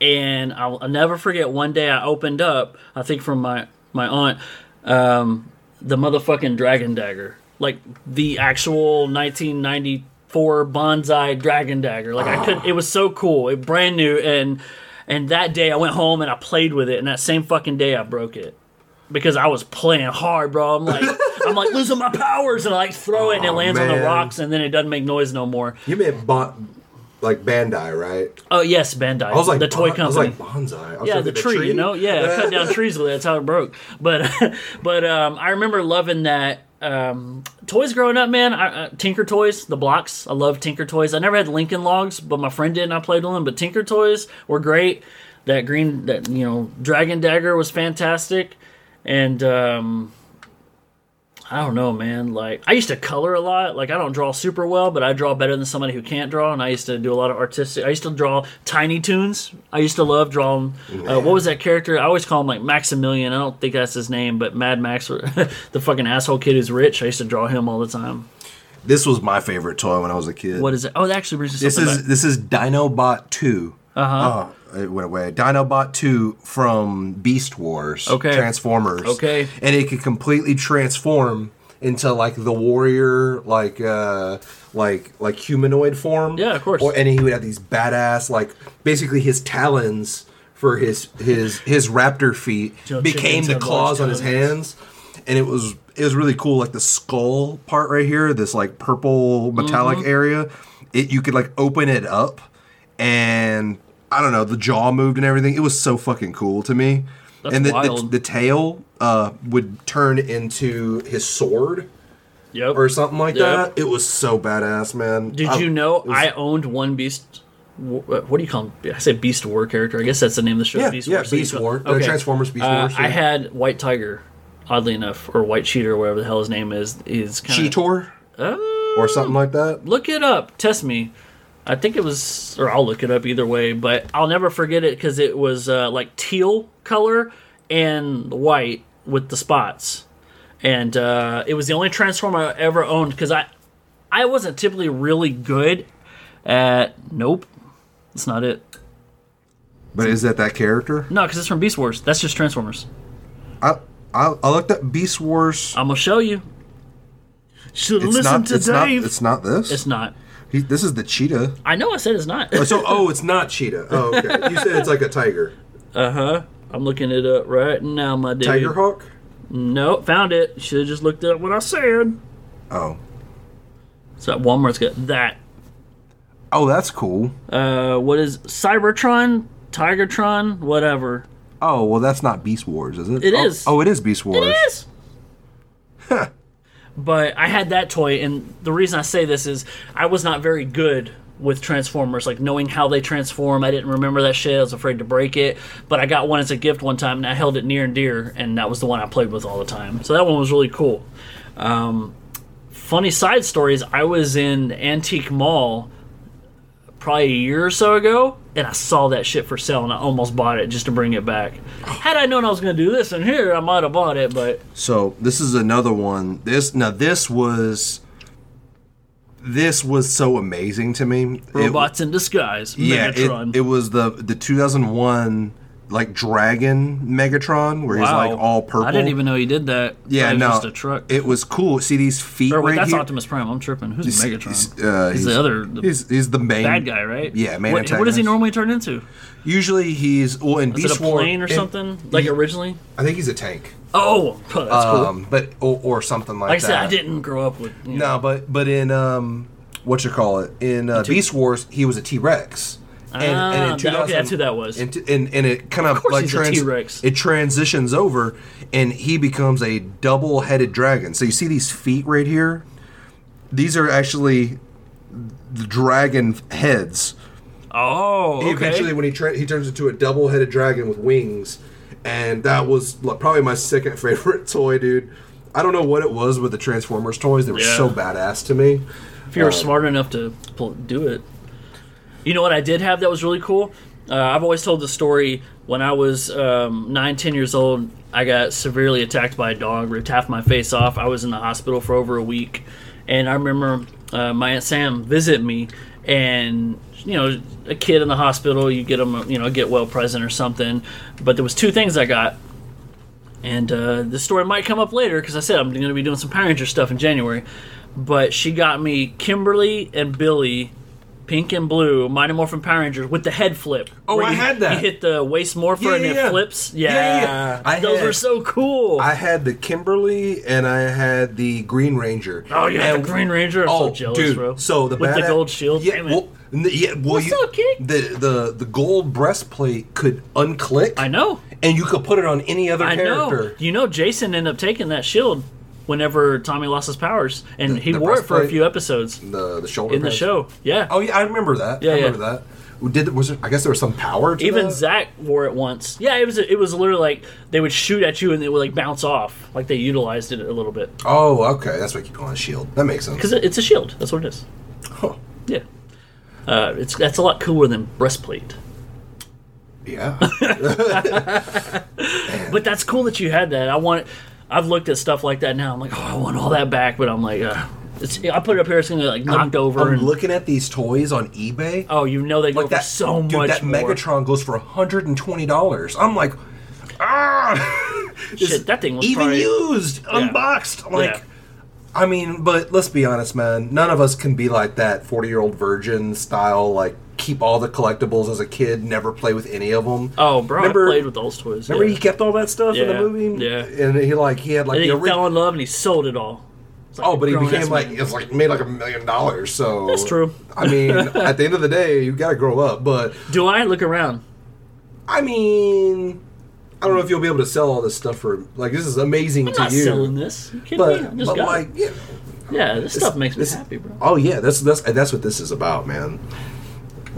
and I'll, I'll never forget one day I opened up, I think from my my aunt, um, the motherfucking dragon dagger, like the actual 1994 bonsai dragon dagger. Like I could, it was so cool, it brand new, and and that day I went home and I played with it, and that same fucking day I broke it. Because I was playing hard, bro. I'm like, I'm like losing my powers, and I like throw it, and it lands on the rocks, and then it doesn't make noise no more. you meant bon- like Bandai, right? Oh yes, Bandai, I was like the toy bon- company. I was like bonsai. I was yeah, the tree, you know, yeah, I cut down trees with it. That's how it broke. But, but um, I remember loving that. Um, toys growing up, man. I, uh, Tinker Toys, the blocks. I love Tinker Toys. I never had Lincoln Logs, but my friend did, and I played with them. But Tinker Toys were great. That green, that you know, Dragon Dagger was fantastic, and um, I don't know, man. Like I used to color a lot. Like I don't draw super well, but I draw better than somebody who can't draw. And I used to do a lot of artistic. I used to draw Tiny Toons. I used to love drawing. Uh, what was that character? I always call him like Maximilian. I don't think that's his name, but Mad Max, the fucking asshole kid who's rich. I used to draw him all the time. this was my favorite toy when I was a kid. What is it? Oh, that actually brings This is back. this is Dinobot Two. Uh-huh. Oh, it went away. Dinobot Two from Beast Wars. Okay. Transformers. Okay. and it could completely transform into like the warrior, like uh like like humanoid form. Yeah, of course. Or, and he would have these badass, like basically his talons for his his his raptor feet Jump became the claws on his hands. and it was it was really cool like the skull part right here this like purple metallic Mm-hmm. area it you could like open it up and i don't know the jaw moved and everything it was so fucking cool to me That's and the, the, the tail uh Would turn into his sword Yep. or something like Yep. that. It was so badass, man. Did I- you know was- I owned one Beast? What do you call him? I say Beast War character. I guess that's the name of the show. Yeah, Beast yeah, War. So Beast War. Uh, Transformers Beast Uh, Wars, I had White Tiger, oddly enough, or White Cheater, whatever the hell his name is. Is kind of Cheetor or something like that? look it up. Test me. I think it was, or I'll look it up either way. But I'll never forget it because it was uh, like teal color and white with the spots, and uh, it was the only Transformer I ever owned because I, I wasn't typically really good At nope, that's not it. But is that that character? No, because it's from Beast Wars. That's just Transformers. I I, I looked up Beast Wars. I'm gonna show you. Should It's listen not. to It's Dave. not. It's not this. It's not. He, this is the cheetah. I know I said it's not. So, oh, it's not cheetah. Oh, okay. You said it's like a tiger. uh huh. I'm looking it up right now, my dude. Tiger hawk? Nope, found it. Should have just looked up what I said. Oh. So at Walmart's got that. Oh, that's cool. Uh, what is Cybertron, Tigertron, whatever. Oh, well, that's not Beast Wars, is it? It oh, is. Oh, it is Beast Wars. It is. But I had that toy, and the reason I say this is I was not very good with Transformers, like knowing how they transform. I didn't remember that shit. I was afraid to break it. But I got one as a gift one time, and I held it near and dear, and that was the one I played with all the time. So that one was really cool. Um, funny side stories I was in Antique Mall probably a year or so ago, and I saw that shit for sale, and I almost bought it just to bring it back. Had I known I was going to do this in here, I might have bought it, but So this is another one. This now this was this was so amazing to me. It- robots in disguise, yeah, Megatron. it, it was the the 2001 like Dragon Megatron where he's like all purple. I didn't even know he did that. Yeah, no, just a truck. It was cool. See these feet or wait, right that's here. Optimus Prime. I'm tripping. Who's He's- Megatron? He's, uh, He's the other- the he's, he's the main Bad guy, right? Yeah, main What, what does he normally turn into? Usually he's well in Is Beast it a plane War, or in- something? Like he- originally? I think he's a tank. Oh, that's cool. um, but or, or something like, Like I that. said, I didn't grow up with. You know, No, but but in um, what you call it in uh, Beast Wars, he was a T Rex. And, Ah, that- okay, that's who that was. And, and, and it kind of, course like trans- it transitions over, and he becomes a double-headed dragon. So you see these feet right here. These are actually the dragon heads. Oh, okay. Eventually, when he tra- he turns into a double-headed dragon with wings, and that was like, probably my second favorite toy, dude. I don't know what it was with the Transformers toys; they were Yeah. so badass to me. if you were smart enough to pull, do it. You know what I did have that was really cool? Uh, I've always told the story when I was um, nine, ten years old. I got severely attacked by a dog, ripped half my face off. I was in the hospital for over a week, and I remember uh, my aunt Sam visit me, and you know, a kid in the hospital, you get them, you know, a get well present or something. But there was two things I got, and uh, this story might come up later because I said I'm going to be doing some Power Ranger stuff in January. But she got me Kimberly and Billy, pink and blue, Mighty Morphin Power Rangers with the head flip. Oh, I you, had that. You hit the waist morpher Yeah, and yeah, it yeah. flips. Yeah, Yeah, yeah. I those had- were so cool. I had the Kimberly and I had the Green Ranger. oh, you had And- the Green Ranger. I'm oh, so jealous, dude! bro. So the with the gold shield. Yeah, Damn it. well, yeah, well, What's you, up, kid? The the the gold breastplate could unclick. I know. and you could put it on any other I know. character. You know, Jason ended up taking that shield whenever Tommy lost his powers, and The- he the wore it for a breastplate? few episodes The the shoulder in the pads. show. Yeah. Oh yeah, I remember that. Yeah, I yeah. remember that. Did was it? I guess there was some power. To Even that? Zach wore it once. Yeah, it was it was literally like they would shoot at you and they would like bounce off. Like they utilized it a little bit Oh, okay. That's why I keep calling it a shield. That makes sense. because it's a shield. That's what it is. Huh. Yeah. Uh, it's that's a lot cooler than breastplate. Yeah. But that's cool that you had that. I want. I've looked at stuff like that now. I'm like, oh, I want all that back. But I'm like, uh, it's. I put it up here. It's gonna be like knocked over. I'm and, looking at these toys on eBay. oh, you know they go like for that so much. dude, much that more. Megatron goes for hundred and twenty dollars. I'm like, ah, Shit, that thing was even probably- used, unboxed. Like, Yeah. I mean, but let's be honest, man. None of us can be like that forty year old virgin style. Like, keep all the collectibles as a kid, never play with any of them. Oh, bro, Remember- I played with those toys. Remember, yeah. he kept all that stuff in the movie. yeah. and he like he had like and he ori- fell in love and he sold it all. Like Oh, but he became like it's like made like a million dollars. So That's true. I mean, at the end of the day, you got to grow up. But Do I look around? I mean, I don't know if you'll be able to sell all this stuff for like this is amazing I'm to not you. selling this. You kidding but me? I just but like it. yeah, Yeah, this, stuff makes me this- happy, bro. oh yeah, that's that's that's what this is about, man.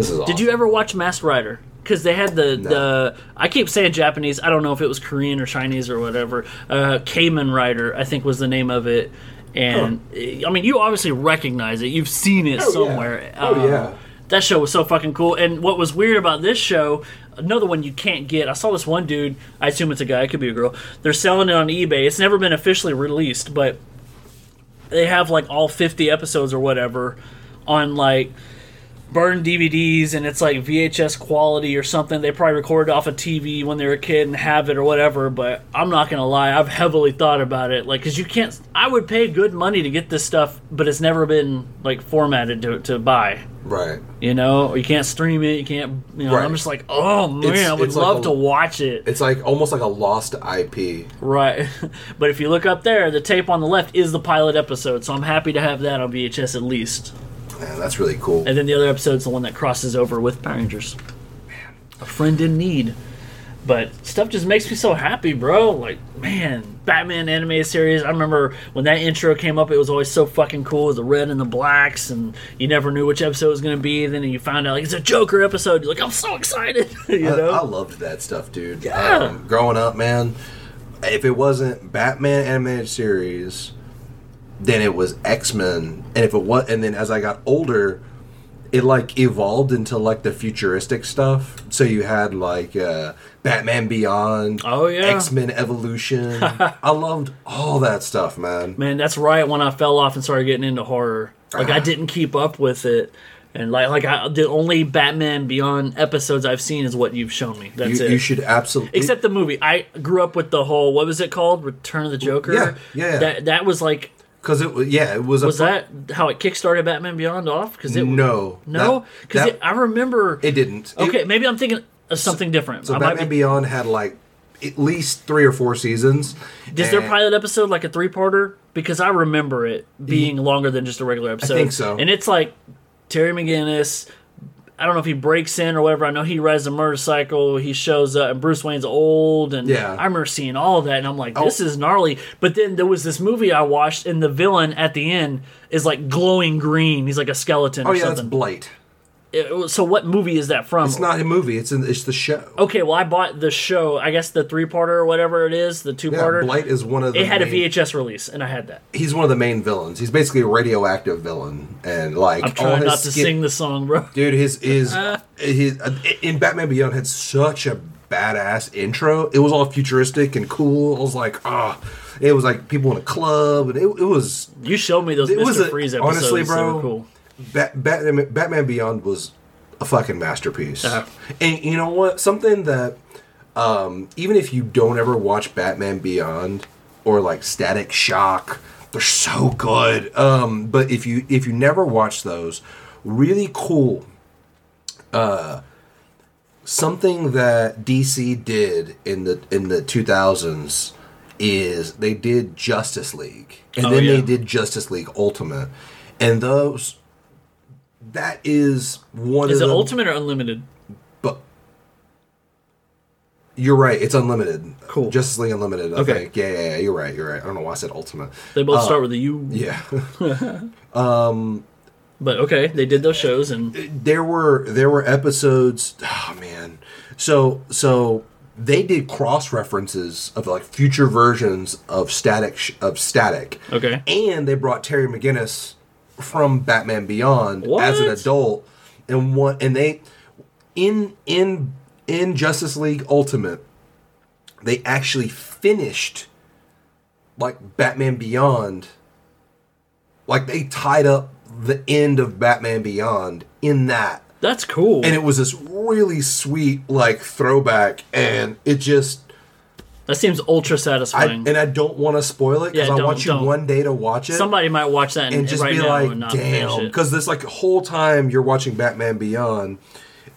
This is. Did you ever watch Masked Rider? Because they had the No. the I keep saying Japanese. I don't know if it was Korean or Chinese or whatever. Uh, Kamen Rider, I think was the name of it. And I mean, you obviously recognize it. You've seen it Oh, yeah. somewhere. Oh, Uh, yeah. That show was so fucking cool. And what was weird about this show, another one you can't get. I saw this one dude. I assume it's a guy. It could be a girl. They're selling it on eBay. It's never been officially released, but they have like all 50 episodes or whatever on like burn DVDs and it's like VHS quality or something. They probably recorded off a TV when they were a kid and have it or whatever. But I'm not gonna lie, I've heavily thought about it. Like, cause you can't. I would pay good money to get this stuff, but it's never been like formatted to to buy. Right. You know, you can't stream it. You can't. You know, Right. I'm just like, oh man, It's- I would it's like love a- to watch it. It's like almost like a lost IP. Right. but if you look up there, the tape on the left is the pilot episode, so I'm happy to have that on VHS at least. Man, that's really cool. And then the other episode's the one that crosses over with Power Rangers. Man, A friend in need. But stuff just makes me so happy, bro. Like, man, Batman animated series. I remember when that intro came up, it was always so fucking cool. It was the red and the blacks, and you never knew which episode was going to be. Then you found out, like, it's a Joker episode. You're like, I'm so excited. you I, know? I loved that stuff, dude. Yeah. Um, growing up, man, if it wasn't Batman animated series, then it was X Men, and if it was, and then as I got older, it like evolved into like the futuristic stuff. So you had like uh, Batman Beyond, Oh, yeah. X Men Evolution. I loved all that stuff, man. Man, that's right when I fell off and started getting into horror. Like I didn't keep up with it. And like like I, the only Batman Beyond episodes I've seen is what you've shown me. That's You, it. you should absolutely Except the movie. I grew up with the whole what was it called? Return of the Joker. Yeah, yeah, yeah. That that was like because it was yeah it was was that how it kickstarted Batman Beyond off? Because it no no because I remember. it didn't It- okay, maybe I'm thinking of something different. So I Batman be, Beyond had like at least three or four seasons. is their pilot episode like a three parter? Because I remember it being longer than just a regular episode. I think so. And it's like Terry McGinnis. I don't know if he breaks in or whatever. I know he rides a motorcycle. He shows up, and Bruce Wayne's old, and Yeah. I remember seeing all of that, and I'm like, oh. this Oh. is gnarly. But then there was this movie I watched, and the villain at the end is like glowing green. He's like a skeleton Oh or yeah, that's something. Blight. It- so what movie is that from? It's not a movie. It's in, it's the show. Okay, well I bought the show. I guess the three parter or whatever it is, the two parter. Yeah. Blight is one of the. it had a VHS release, and I had that. He's one of the main villains. He's basically a radioactive villain, and like I'm trying not to skin- sing the song, bro. Dude, his is his uh, in Batman Beyond had such a badass intro. It was all futuristic and cool. I was like, ah, it was like people in a club, and it, it was You showed me those it Mr. was a, Freeze episodes. honestly, bro. cool. Bat, Batman, Batman Beyond was a fucking masterpiece. Yeah. And you know what? Something that um, even if you don't ever watch Batman Beyond or like Static Shock, they're so good. Um, but if you if you never watch those, really cool. Uh, something that DC did in the in the 2000s is they did Justice League and Oh, then yeah. they did Justice League Ultimate and those that is one Is of it the Ultimate or Unlimited? but you're right it's unlimited Cool. Justice League Unlimited I Okay. think yeah, yeah yeah you're right you're right I don't know why I said Ultimate They both start with a U. yeah um, But okay, they did those shows, and there were there were episodes oh man so so they did cross references of like future versions of static sh- of static Okay. and they brought terry mcginnis from batman beyond as an adult and what and they in in in justice league ultimate they actually finished like batman beyond like they tied up the end of Batman Beyond in that. that's cool. And it was this really sweet like throwback and it just that seems ultra I satisfying. and I don't want to spoil it because Yeah, I want you don't. one day to watch it Somebody might watch that and, and just right be like, and not finish damn, because this like whole time you're watching Batman Beyond,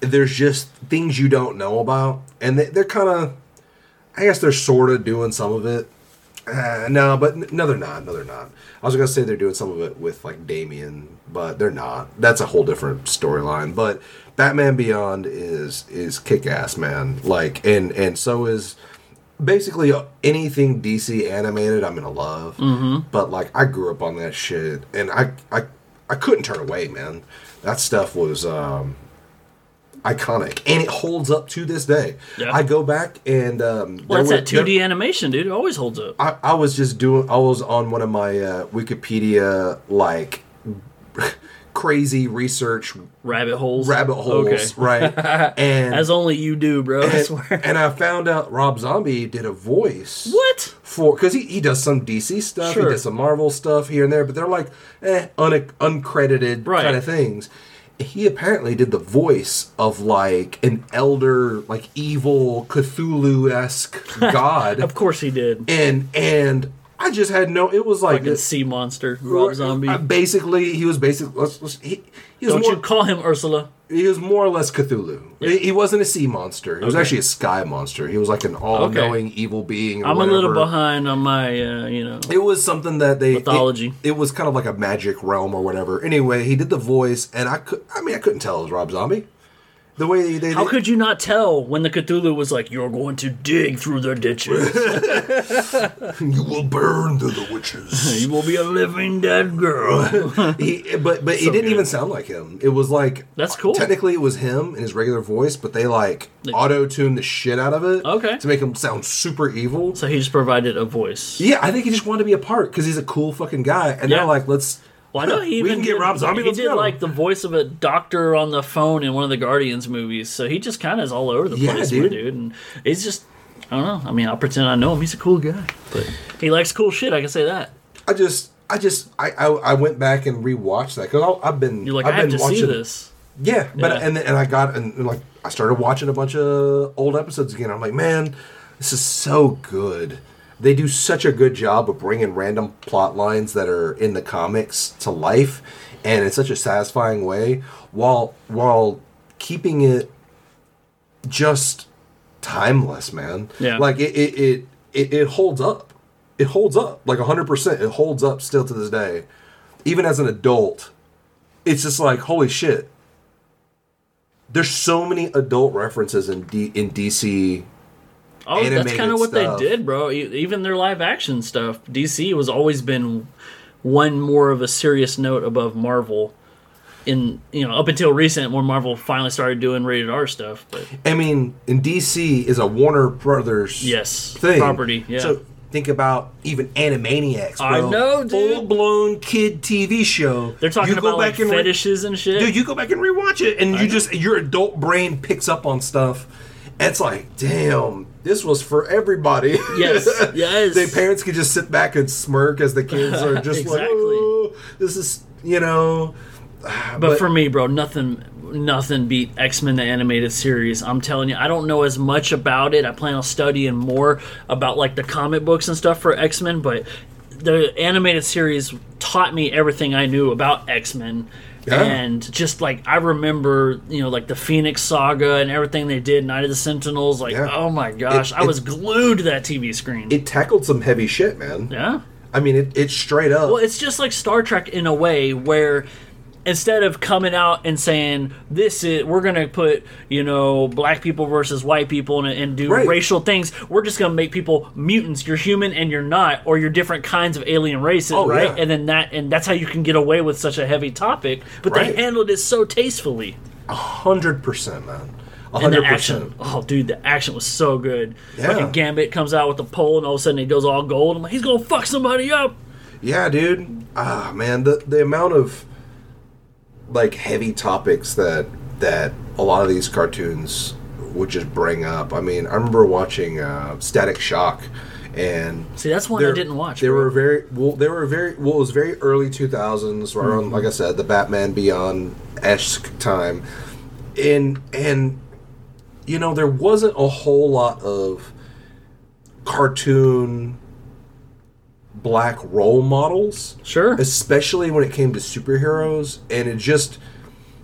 there's just things you don't know about, and they, they're kind of, I guess they're sort of doing some of it. Uh, no, but no, they're not. No, they're not. I was gonna say they're doing some of it with like Damien, but they're not. That's a whole different storyline. But Batman Beyond is is kick ass, man. Like, and and so is basically anything DC animated. I'm gonna love. Mm-hmm. But like, I grew up on that shit, and I I I couldn't turn away, man. That stuff was um iconic, and it holds up to this day. Yeah. I go back and um, well, there that 2D animation, dude. It always holds up. I, I was just doing. I was on one of my uh, Wikipedia like crazy research Rabbit holes. rabbit holes, Okay. right? And As only you do, bro. I swear. and, and I found out Rob Zombie did a voice what? for because he, he does some DC stuff, Sure. he does some Marvel stuff here and there, but they're like eh, un, uncredited Right. kind of things. he apparently did the voice of like an elder, like evil Cthulhu esque god, Of course he did. and and I just had no. It was like Fucking sea monster, Rob Zombie. Uh, Basically, he was basically. Let's, let's, he, he was Don't more, you call him Ursula? he was more or less Cthulhu. He, he wasn't a sea monster. He was actually a sky monster. He was like an all-knowing evil being. Or I'm a little behind on my, uh, you know. It was something that they Mythology. It, it was kind of like a magic realm or whatever. Anyway, he did the voice, and I could. I mean, I couldn't tell it was Rob Zombie. The way they, they How could you not tell when the Cthulhu was like, "You're going to dig through the ditches. you will burn through the witches. you will be a living dead girl." he, but but he So didn't good. even sound like him. It was like That's cool. Technically, it was him in his regular voice, but they like auto tuned the shit out of it. Okay. to make him sound super evil. so he just provided a voice. Yeah, I think he just wanted to be a part because he's a cool fucking guy, and Yeah. they're like, let's. Well, I know he we even can get did, Rob Zombie. He did go. like the voice of a doctor on the phone in one of the Guardians movies, so he just kind of is all over the Yeah, place, dude. dude. And he's just, I don't know. I mean, I'll pretend I know him. He's a cool guy, but he likes cool shit. I can say that. I just, I just, I, I, I went back and rewatched that because I've been, You're like, I've I have been to watching, see this. Yeah, but Yeah. and and I got and, and, like I started watching a bunch of old episodes again. I'm like, man, this is so good. They do such a good job of bringing random plot lines that are in the comics to life, and in such a satisfying way, while while keeping it just timeless, man. Yeah. like it it it, it, it holds up. It holds up like hundred percent. It holds up still to this day, even as an adult. It's just like holy shit there's so many adult references in D- in DC. Oh, that's kind of what stuff. they did, bro. Even their live action stuff, DC was always been one more of a serious note above Marvel. In you know, up until recent, when Marvel finally started doing rated R stuff, but I mean, in DC is a Warner Brothers yes, thing property, yeah. So think about even Animaniacs. Bro. I know, dude. Full blown kid TV show. They're talking You go about like and re- fetishes and shit. Dude, you go back and rewatch it, and you just your adult brain picks up on stuff. It's like, damn, this was for everybody. Yes, yes. the parents could just sit back and smirk as the kids are just like, oh, this is, you know. Ah, but, for me, bro, nothing nothing beat X Men the animated series. I'm telling you, I don't know as much about it. I plan on studying more about like the comic books and stuff for X Men, but the animated series taught me everything I knew about X Men. Yeah. And just like I remember, you know, like the Phoenix Saga and everything they did, Night of the Sentinels. Like, Yeah. oh my gosh, It- I it- was glued to that TV screen. it tackled some heavy shit, man. yeah. I mean, it, it's straight up. Well, it's just like Star Trek in a way where instead of coming out and saying this is we're gonna put you know black people versus white people and, and do Right. racial things, we're just gonna make people mutants. You're human and you're not, or you're different kinds of alien races, Oh, right? yeah. And then that and that's how you can get away with such a heavy topic. But Right. they handled it so tastefully. hundred percent, man. A And hundred the action, oh dude, the action was so good. Yeah. Fucking Gambit comes out with the pole, and all of a sudden he goes all gold. I'm like, he's gonna fuck somebody up. Yeah, dude. Ah, man, the the amount of like heavy topics that that a lot of these cartoons would just bring up. I mean, I remember watching uh, Static Shock, and See, that's one I didn't watch. They bro. were very well. They were very well. It was very early two thousands, right on, like I said, the Batman Beyond esque time, and and you know there wasn't a whole lot of cartoon black role models sure. especially when it came to superheroes and it just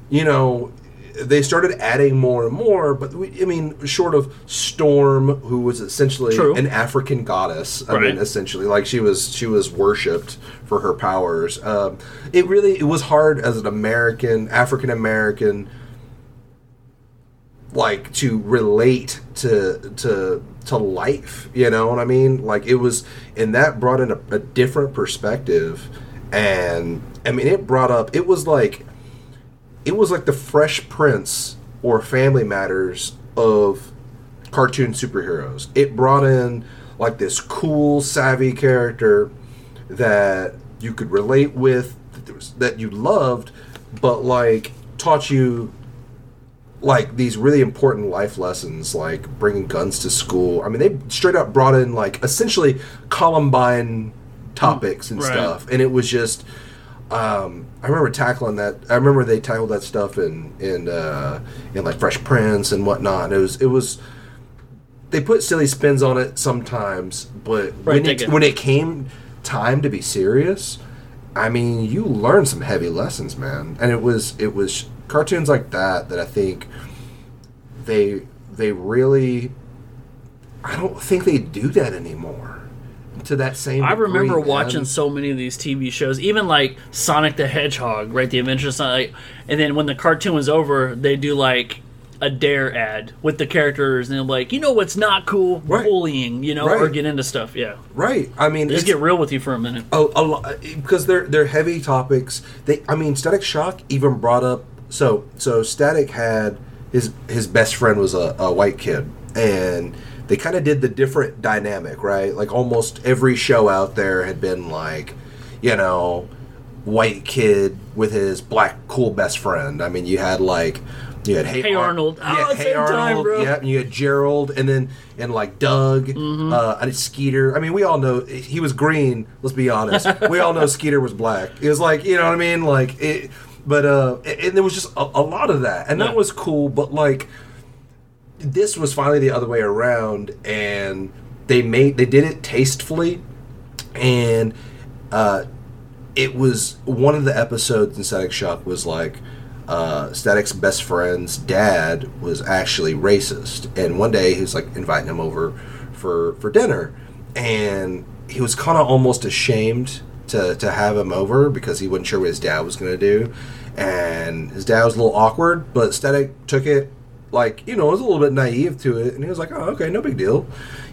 you know they started adding more and more but we, i mean short of storm who was essentially True. an african goddess i Right. mean essentially like she was she was worshipped for her powers um, it really it was hard as an american african american like to relate to to to life you know what i mean? Like it was and that brought in a, a different perspective. And i mean it brought up it was like it was like the fresh prince or family matters of cartoon superheroes. It brought in like this cool savvy character that you could relate with that, was, that you loved but like taught you like these really important life lessons like bringing guns to school i mean they straight up brought in like essentially columbine topics and Right. stuff and it was just um, I remember tackling that. I remember they tackled that stuff in in uh, in like Fresh Prince and whatnot. It was it was they put silly spins on it sometimes, but Right, when they it, when it came time to be serious, I mean, you learned some heavy lessons, man. And it was it was cartoons like that that I think they they really I don't think they do that anymore to that same. I remember degree, watching so many of these TV shows, even like Sonic the Hedgehog, right? The Adventures of Sonic. And then when the cartoon was over, they do like a dare ad with the characters, and they're like, you know what's not cool? Right. Bullying, you know, or get into stuff. Yeah. right. I mean, just get real with you for a minute. a, a lot because they're they're heavy topics. They, I mean, Static Shock even brought up. So so Static had his his best friend was a, a white kid, and they kind of did the different dynamic, right? Like almost every show out there had been like, you know, white kid with his black cool best friend. I mean, you had like. You had Hey, Hey Ar- Arnold. yeah, Oh, Hey same time, Arnold. bro. Yeah, and you had Gerald, and then and like Doug, Mm-hmm. uh, and Skeeter. I mean, we all know he was green. Let's be honest. we all know Skeeter was black. It was like you know what I mean, like it. But uh, and there was just a, a lot of that, and Yeah. that was cool. But like, this was finally the other way around, and they made they did it tastefully, and uh, it was one of the episodes in Static Shock was like uh, Static's best friend's dad was actually racist, and one day he was like inviting him over for for dinner, and he was kind of almost ashamed to to have him over because he wasn't sure what his dad was going to do, and his dad was a little awkward, but Static took it like you know was a little bit naive to it, and he was like, oh okay, no big deal,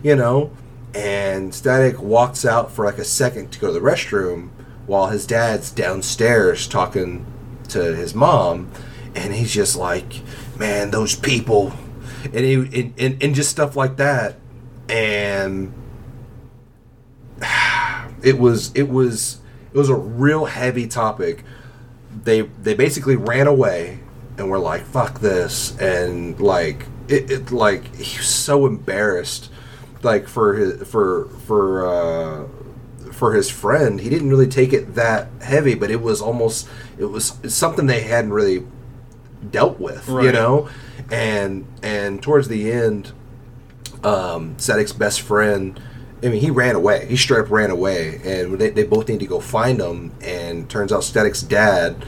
you know. And Static walks out for like a second to go to the restroom while his dad's downstairs talking to his mom, and he's just like, "Man, those people," and he and, and, and just stuff like that, and it was it was it was a real heavy topic. They they basically ran away and were like, "Fuck this," and like it, it like he was so embarrassed, like for his for for. uh for his friend, he didn't really take it that heavy, but it was almost it was something they hadn't really dealt with, you know. And and towards the end, um, Static's best friend, I mean, he ran away. He straight up ran away, and they, they both need to go find him. And turns out Static's dad,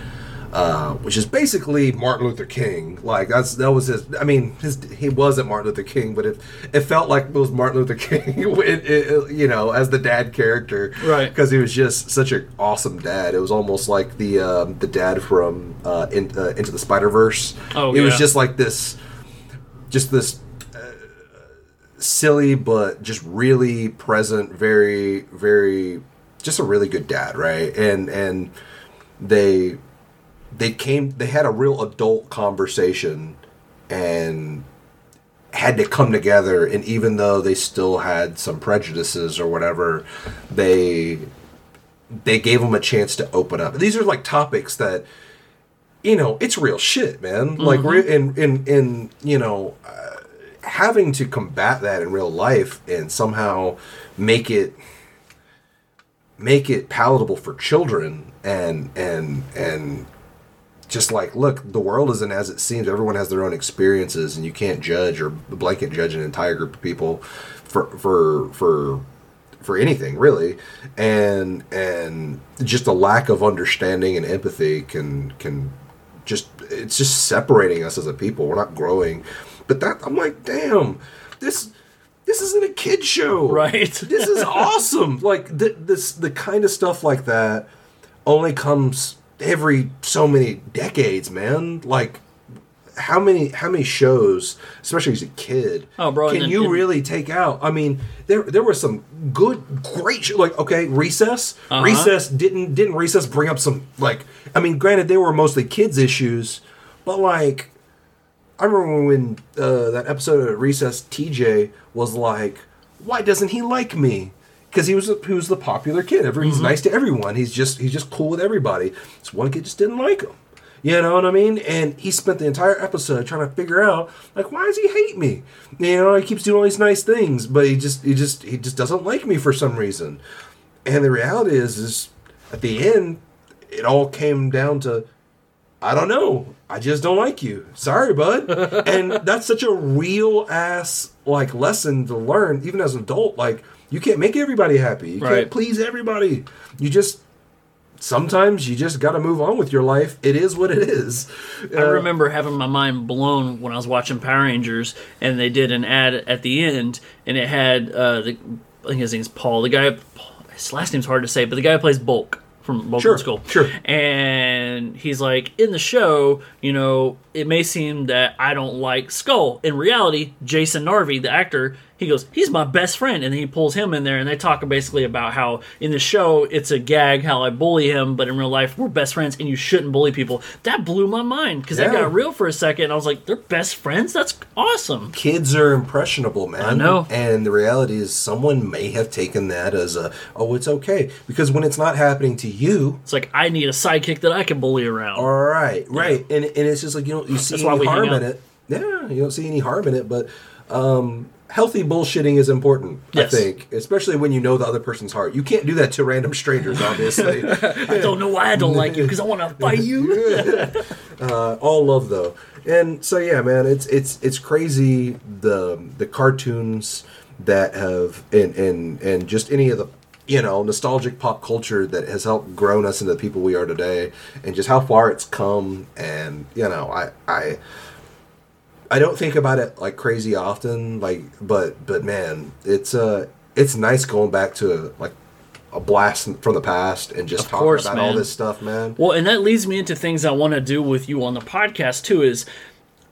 uh, which is basically Martin Luther King, like that's that was his. I mean, his he wasn't Martin Luther King, but it it felt like it was Martin Luther King, it, it- you know, as the dad character, Right. Because he was just such an awesome dad. It was almost like the um, the dad from uh, in, uh, Into the Spider Verse. Oh, it was just like this, just this silly but just really present very very just a really good dad right? And and they they came they had a real adult conversation and had to come together. And even though they still had some prejudices or whatever they they gave them a chance to open up. These are like topics that you know it's real shit man. Like re- in in in you know uh, having to combat that in real life and somehow make it make it palatable for children and and and just like look the world isn't as it seems. Everyone has their own experiences and you can't judge or blanket judge an entire group of people for for for for anything really. And and just a lack of understanding and empathy can can just it's just separating us as a people. We're not growing but that i'm like damn this this isn't a kid show. Right. this is awesome. Like th- this the kind of stuff like that only comes every so many decades man. Like how many how many shows especially as a kid Oh, bro, can and- you and- really take out? I mean there there were some good great sh- like okay recess. Uh-huh. recess didn't didn't recess bring up some like i mean granted they were mostly kids issues but like I remember when uh, that episode of Recess, TJ was like, "Why doesn't he like me?" Because he was a, he was the popular kid. Every, Mm-hmm. He's nice to everyone. He's just he's just cool with everybody. This one kid just didn't like him. You know what I mean? And he spent the entire episode trying to figure out like why does he hate me? You know, he keeps doing all these nice things, but he just he just he just doesn't like me for some reason. And the reality is is at the end it all came down to I don't know. I just don't like you. Sorry, bud. and that's such a real ass like lesson to learn, even as an adult. Like you can't make everybody happy. You Right. can't please everybody. You just sometimes you just got to move on with your life. It is what it is. I Uh, remember having my mind blown when I was watching Power Rangers, and they did an ad at the end, and it had uh, the I think his name's Paul. The guy, his last name's hard to say, but the guy who plays Bulk from Bulk Sure, School. sure. And he's like, in the show, you know, it may seem that I don't like Skull. In reality, Jason Narvy, the actor, he goes, he's my best friend, and then he pulls him in there, and they talk basically about how in the show it's a gag how I bully him, but in real life we're best friends, and you shouldn't bully people. That blew my mind because that got real for a second. And I was like, they're best friends. That's awesome. kids are impressionable, man. I know. And the reality is, someone may have taken that as a, oh, it's okay. Because when it's not happening to you, It's like I need a sidekick that I can bully around. all right, right. And, and it's just like, you don't you see That's any harm in it. Yeah, you don't see any harm in it. But um, healthy bullshitting is important, Yes. I think. Especially when you know the other person's heart. You can't do that to random strangers, obviously. I don't know why I don't like you because I want to fight you. uh, all love though and so yeah man it's it's it's crazy the the cartoons that have and and and just any of the you know nostalgic pop culture that has helped grown us into the people we are today and just how far it's come and you know i i i don't think about it like crazy often like but but man it's uh it's nice going back to like a blast from the past and just Of talking course, about all this stuff man Well, and that leads me into things I want to do with you on the podcast too. Is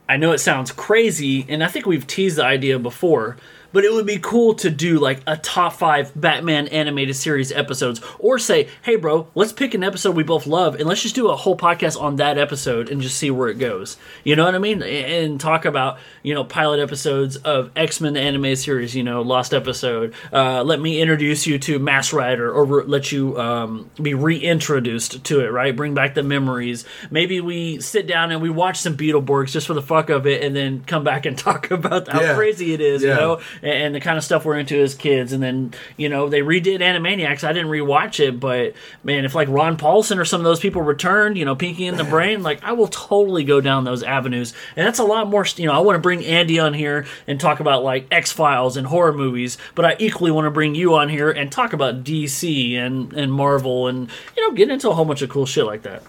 I know it sounds crazy, and I think we've teased the idea before, but it would be cool to do like a top five Batman animated series episodes, or say, hey, bro, let's pick an episode we both love, and let's just do a whole podcast on that episode and just see where it goes. You know what I mean? And talk about you know pilot episodes of X Men animated series. You know, lost episode. Uh, let me introduce you to Masked Rider, or re- let you um, be reintroduced to it. Right? Bring back the memories. Maybe we sit down and we watch some Beetleborgs just for the fuck of it, and then come back and talk about how Yeah. crazy it is. You know, and, the kind of stuff we're into as kids. And then you know they redid Animaniacs. I didn't rewatch it, but man, if like Rob Paulsen or some of those people returned, you know, Pinky in the Brain, like I will totally go down those avenues. And that's a lot more. You know, I want to bring Andy on here and talk about like X Files and horror movies, but I equally want to bring you on here and talk about DC and and Marvel and you know get into a whole bunch of cool shit like that.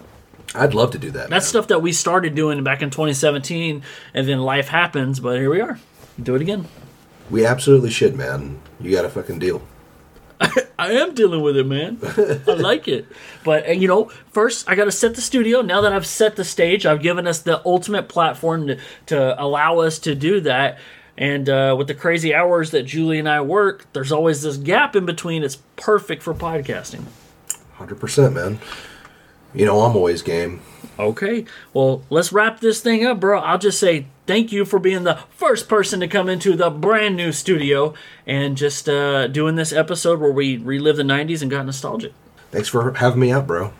i'd love to do that That's man. stuff that we started doing back in 2017, and then life happens. But here we are, do it again. We absolutely should, man. You got a fucking deal. I am dealing with it, man. I like it. But uh, you know, first I got to set the studio. Now that I've set the stage, I've given us the ultimate platform to, to allow us to do that. And uh, with the crazy hours that Julie and I work, there's always this gap in between. It's perfect for podcasting. 100%, man. You know, I'm always game. Okay, well, let's wrap this thing up, bro. I'll just say thank you for being the first person to come into the brand new studio and just uh, doing this episode where we relive the 90s and got nostalgic. Thanks for having me out, bro.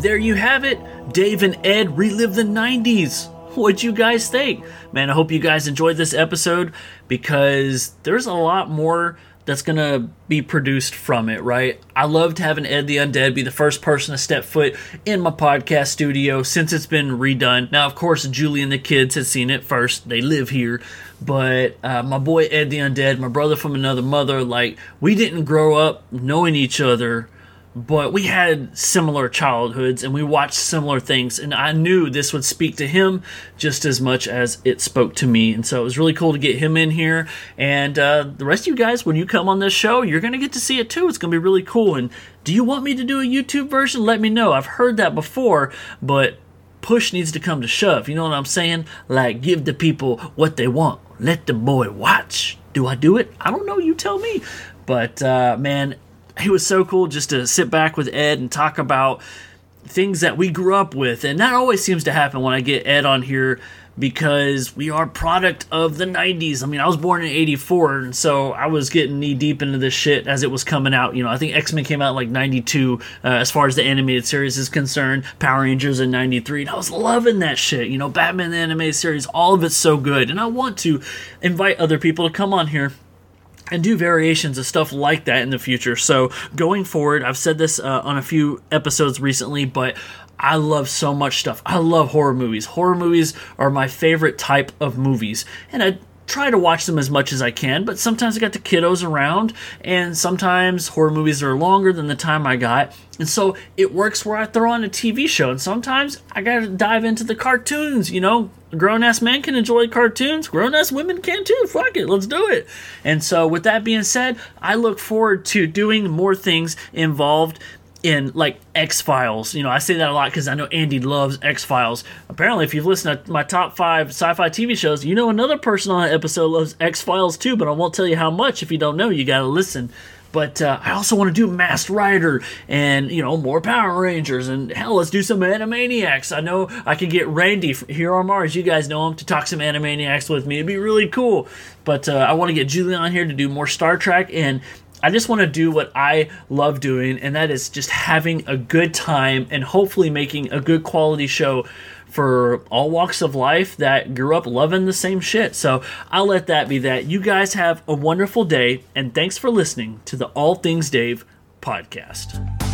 There you have it. Dave and Ed relive the 90s. What'd you guys think? Man, I hope you guys enjoyed this episode because there's a lot more that's gonna be produced from it, right? I loved having Ed the Undead be the first person to step foot in my podcast studio since it's been redone. Now, of course, Julie and the kids had seen it first, they live here. But uh, my boy Ed the Undead, my brother from another mother, like, we didn't grow up knowing each other but we had similar childhoods and we watched similar things and i knew this would speak to him just as much as it spoke to me. And so it was really cool to get him in here. And uh, the rest of you guys when you come on this show you're going to get to see it too. It's going to be really cool. And do you want me to do a youtube version? Let me know. I've heard that before but push needs to come to shove. You know what i'm saying? Like give the people what they want. Let the boy watch. Do i do it? I don't know. You tell me. But uh, man it was so cool just to sit back with Ed and talk about things that we grew up with. And that always seems to happen when I get Ed on here because we are product of the 90s. I mean, I was born in 84, and so I was getting knee deep into this shit as it was coming out. You know, I think X Men came out like 92 uh, as far as the animated series is concerned, Power Rangers in 93, and I was loving that shit. You know, Batman the animated series, all of it's so good, and I want to invite other people to come on here and do variations of stuff like that in the future. So going forward, I've said this uh, on a few episodes recently, but I love so much stuff. I love horror movies. Horror movies are my favorite type of movies, and I try to watch them as much as I can, but sometimes I got the kiddos around, and sometimes horror movies are longer than the time I got. And so it works where I throw on a TV show, and sometimes I gotta dive into the cartoons, you know. Grown ass men can enjoy cartoons, grown ass women can too. Fuck it, let's do it. And so, with that being said, I look forward to doing more things involved in like X Files. You know, I say that a lot because I know Andy loves X Files. Apparently, if you've listened to my top five sci fi TV shows, you know another person on that episode loves X Files too, but I won't tell you how much. If you don't know, you got to listen. But uh, I also want to do Masked Rider and, you know, more Power Rangers. And hell, let's do some Animaniacs. I know I could get Randy here on Mars. You guys know him to talk some Animaniacs with me. It'd be really cool. But uh, I want to get Julian on here to do more Star Trek. And I just want to do what I love doing, and that is just having a good time and hopefully making a good quality show for all walks of life that grew up loving the same shit. So I'll let that be that. You guys have a wonderful day, and thanks for listening to the All Things Dave podcast.